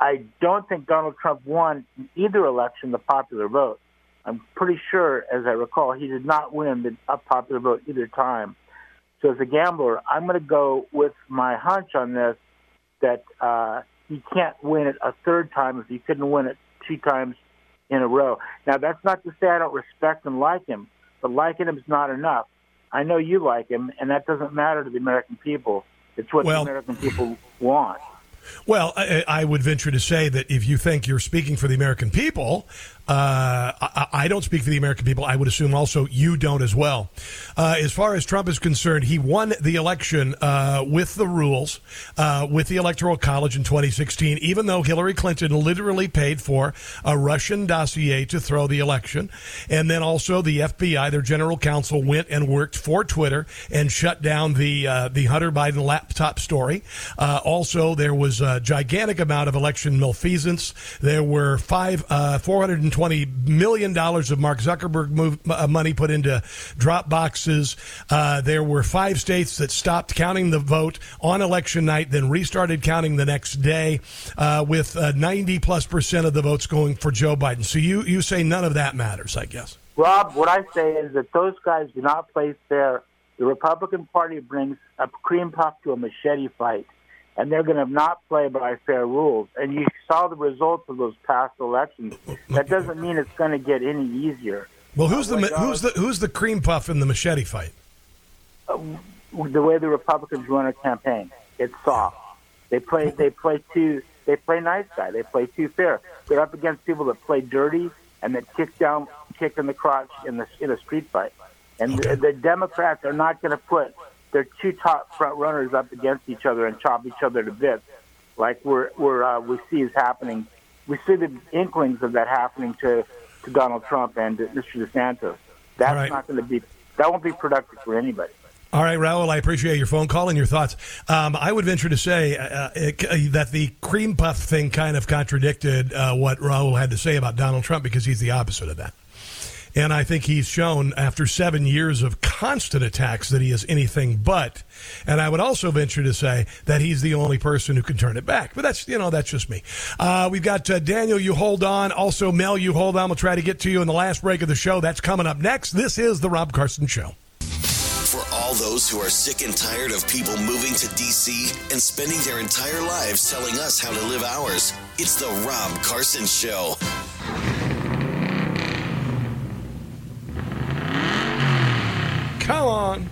I don't think Donald Trump won either election the popular vote. I'm pretty sure, as I recall, he did not win the popular vote either time. So, as a gambler, I'm going to go with my hunch on this that uh, he can't win it a third time if he couldn't win it two times in a row. Now, that's not to say I don't respect and like him, but liking him is not enough. I know you like him, and that doesn't matter to the American people. It's what Well- the American people want. Well, I, I would venture to say that if you think you're speaking for the American people, uh, I, I, don't speak for the American people. I would assume also you don't as well. Uh, as far as Trump is concerned, he won the election uh, with the rules, uh, with the Electoral College in 2016, even though Hillary Clinton literally paid for a Russian dossier to throw the election. And then also the FBI, their general counsel, went and worked for Twitter and shut down the, uh, the Hunter Biden laptop story. Uh, also, there was a gigantic amount of election malfeasance. There were five, 420 Twenty million dollars of Mark Zuckerberg move, uh, money put into drop boxes. Uh, there were five states that stopped counting the vote on election night, then restarted counting the next day, uh, with uh, 90 plus percent of the votes going for Joe Biden. So you, you say none of that matters, I guess. Rob, what I say is that those guys do not place their. The Republican Party brings a cream puff to a machete fight and they're going to not play by fair rules. And you saw the results of those past elections. That doesn't mean it's going to get any easier. Well, who's the Uh, who's the who's the cream puff in the machete fight? the way the Republicans run a campaign. It's soft. They play. They play too. They play nice guy. They play too fair. They're up against people that play dirty and that kick down, kick in the crotch in the in a street fight. And the, the Democrats are not going to put their two top front runners up against each other and chop each other to bits, like we're, we're uh, we see is happening. We see the inklings of that happening to, to Donald Trump and Mr. DeSantis. That's right. not going to be. That won't be productive for anybody. All right, Raul, I appreciate your phone call and your thoughts. Um, I would venture to say uh, it, uh, that the cream puff thing kind of contradicted uh, what Raul had to say about Donald Trump because he's the opposite of that. And I think he's shown after seven years of constant attacks that he is anything but. And I would also venture to say that he's the only person who can turn it back. But that's, you know, that's just me. Uh, we've got uh, Daniel, you hold on. Also, Mel, you hold on. We'll try to get to you in the last break of the show. That's coming up next. This is The Rob Carson Show. For all those who are sick and tired of people moving to DC and spending their entire lives telling us how to live ours, it's the Rob Carson Show. Come on.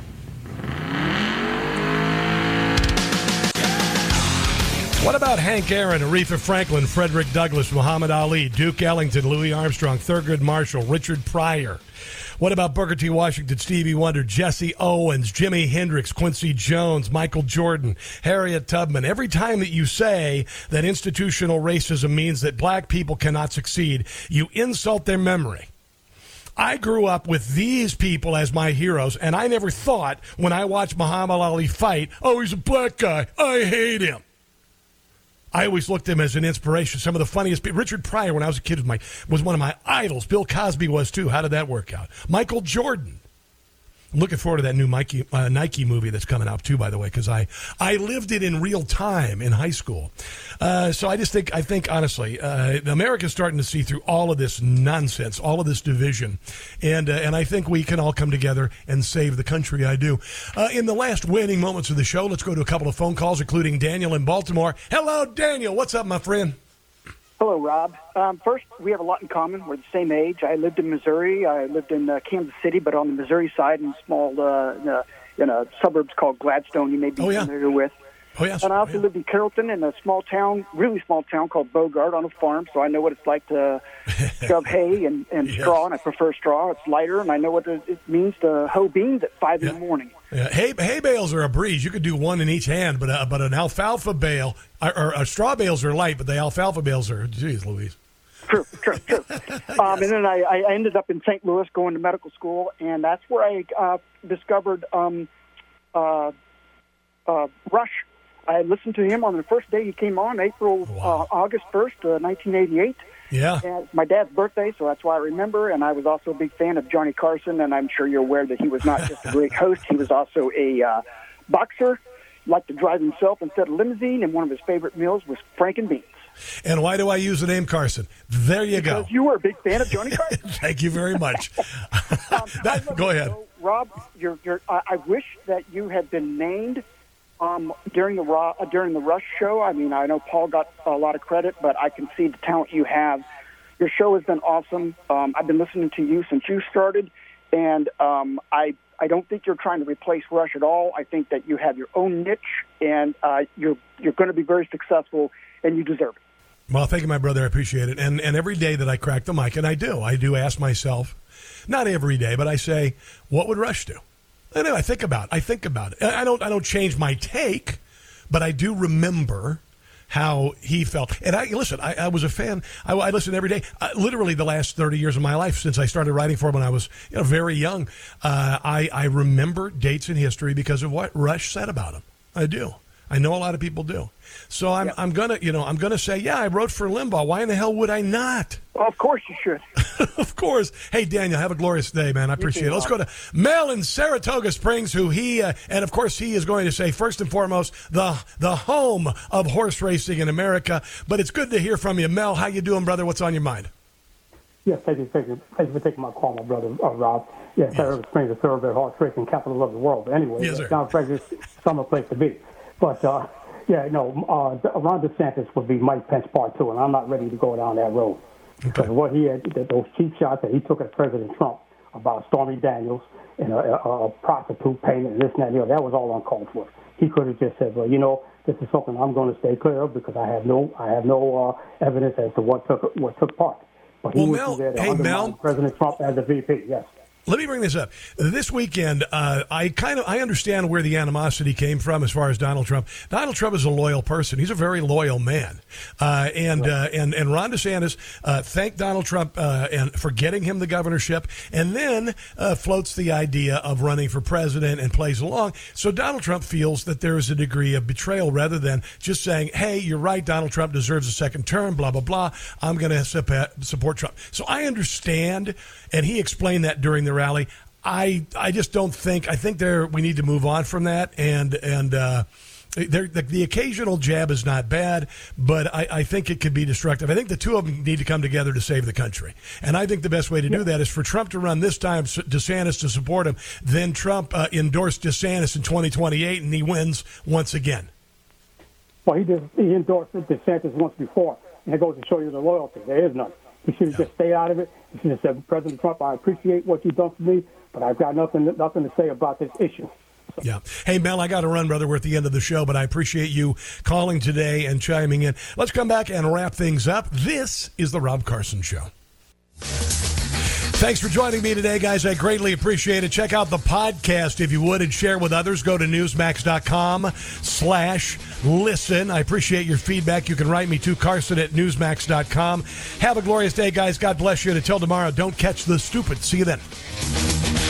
What about Hank Aaron, Aretha Franklin, Frederick Douglass, Muhammad Ali, Duke Ellington, Louis Armstrong, Thurgood Marshall, Richard Pryor? What about Booker T. Washington, Stevie Wonder, Jesse Owens, Jimi Hendrix, Quincy Jones, Michael Jordan, Harriet Tubman? Every time that you say that institutional racism means that black people cannot succeed, you insult their memory. I grew up with these people as my heroes, and I never thought when I watched Muhammad Ali fight, oh, he's a black guy. I hate him. I always looked at him as an inspiration. Some of the funniest people. Richard Pryor, when I was a kid, was, my, was one of my idols. Bill Cosby was too. How did that work out? Michael Jordan. Looking forward to that new Nike, uh, Nike movie that's coming out too, by the way, because I, I lived it in real time in high school. Uh, so I just think I think honestly, uh, America's starting to see through all of this nonsense, all of this division, and uh, and I think we can all come together and save the country. I do. Uh, in the last winning moments of the show, let's go to a couple of phone calls, including Daniel in Baltimore. Hello, Daniel. What's up, my friend? Hello, Rob. Um, first, we have a lot in common. We're the same age. I lived in Missouri. I lived in uh, Kansas City, but on the Missouri side in small, uh, in, a, in a suburbs called Gladstone. You may be Oh, yeah. familiar with. Oh yes. And I also lived in Carrollton in a small town, really small town called Bogard on a farm. So I know what it's like to [laughs] shove hay and, and Yes. straw, and I prefer straw. It's lighter, and I know what it it means to hoe beans at five in the morning. Yeah, hay, hay bales are a breeze. You could do one in each hand, but uh, but an alfalfa bale or, or uh, straw bales are light, but the alfalfa bales are. Geez, Louise. True, true, true. [laughs] um, and then I, I ended up in St. Louis going to medical school, and that's where I uh, discovered um, uh, uh, Rush. I listened to him on the first day he came on, April, uh, August 1st, uh, 1988. Yeah. And it's my dad's birthday, so that's why I remember. And I was also a big fan of Johnny Carson, and I'm sure you're aware that he was not just a great [laughs] host, he was also a uh, boxer, liked to drive himself instead of limousine, and one of his favorite meals was Franken beans. And why do I use the name Carson? There you go. You were a big fan of Johnny [laughs] Carson. Thank you very much. [laughs] That- go ahead. Rob, you're, you're, I, I wish that you had been named um, during the Ro- uh, during the Rush show. I mean, I know Paul got a lot of credit, but I can see the talent you have. Your show has been awesome. Um, I've been listening to you since you started, and um, I I don't think you're trying to replace Rush at all. I think that you have your own niche, and uh, you're you're going to be very successful, and you deserve it. Well, thank you, my brother. I appreciate it. And and every day that I crack the mic, and I do, I do ask myself, not every day, but I say, what would Rush do? Know. I think about. It. I think about it. I don't. I don't change my take, but I do remember how he felt. And I listen. I, I was a fan. I, I listen every day. Uh, literally, the last thirty years of my life since I started writing for him when I was you know, very young. Uh, I I remember dates in history because of what Rush said about him. I do. I know a lot of people do. So I'm I'm gonna you know I'm gonna say yeah I wrote for Limbaugh. Why in the hell would I not? Well, of course you should. [laughs] of course. Hey Daniel, have a glorious day, man. I appreciate it. Let's go to Mel in Saratoga Springs, who he uh, and of course he is going to say first and foremost the the home of horse racing in America. But it's good to hear from you, Mel. How you doing, brother? What's on your mind? Yes, thank you, thank you, thank you for taking my call, my brother uh, Rob. Yes, Saratoga Springs, is the thoroughbred horse racing capital of the world. Anyway, Yes, sir. John Fraser's summer place to be. But uh, yeah, no, uh, Ron DeSantis would be Mike Pence part two, and I'm not ready to go down that road because what he had, those cheap shots that he took at President Trump about Stormy Daniels and a, a, a prostitute payment and this and that, you know, that was all uncalled for. He could have just said, well, you know, this is something I'm going to stay clear of because I have no, I have no uh, evidence as to what took what took part. But he Well, was Mel- there to hey, Mel. President Trump as a VP. Yes. Let me bring this up. This weekend, uh, I kind of I understand where the animosity came from as far as Donald Trump. Donald Trump is a loyal person. He's a very loyal man, uh, and uh, and and Ron DeSantis uh, thanked Donald Trump uh, and for getting him the governorship, and then uh, floats the idea of running for president and plays along. So Donald Trump feels that there is a degree of betrayal rather than just saying, "Hey, you're right. Donald Trump deserves a second term." Blah blah blah. I'm going to support Trump. So I understand, and he explained that during the rally. I I just don't think I think there we need to move on from that and and uh, the, the occasional jab is not bad, but I, I think it could be destructive. I think the two of them need to come together to save the country, and I think the best way to do that is for Trump to run this time, DeSantis to support him, then Trump uh, endorsed DeSantis in 2028, and he wins once again. Well, he did. He endorsed DeSantis once before, and it goes to show you the loyalty. There is none. He should have just stayed out of it. He said, "President Trump, I appreciate what you've done for me, but I've got nothing nothing to say about this issue." Yeah. Hey, Mel, I got to run, brother. We're at the end of the show, but I appreciate you calling today and chiming in. Let's come back and wrap things up. This is the Rob Carson Show. Thanks for joining me today, guys. I greatly appreciate it. Check out the podcast if you would and share with others. Go to newsmax.com slash listen. I appreciate your feedback. You can write me to Carson at newsmax.com. Have a glorious day, guys. God bless you. And until tomorrow, don't catch the stupid. See you then.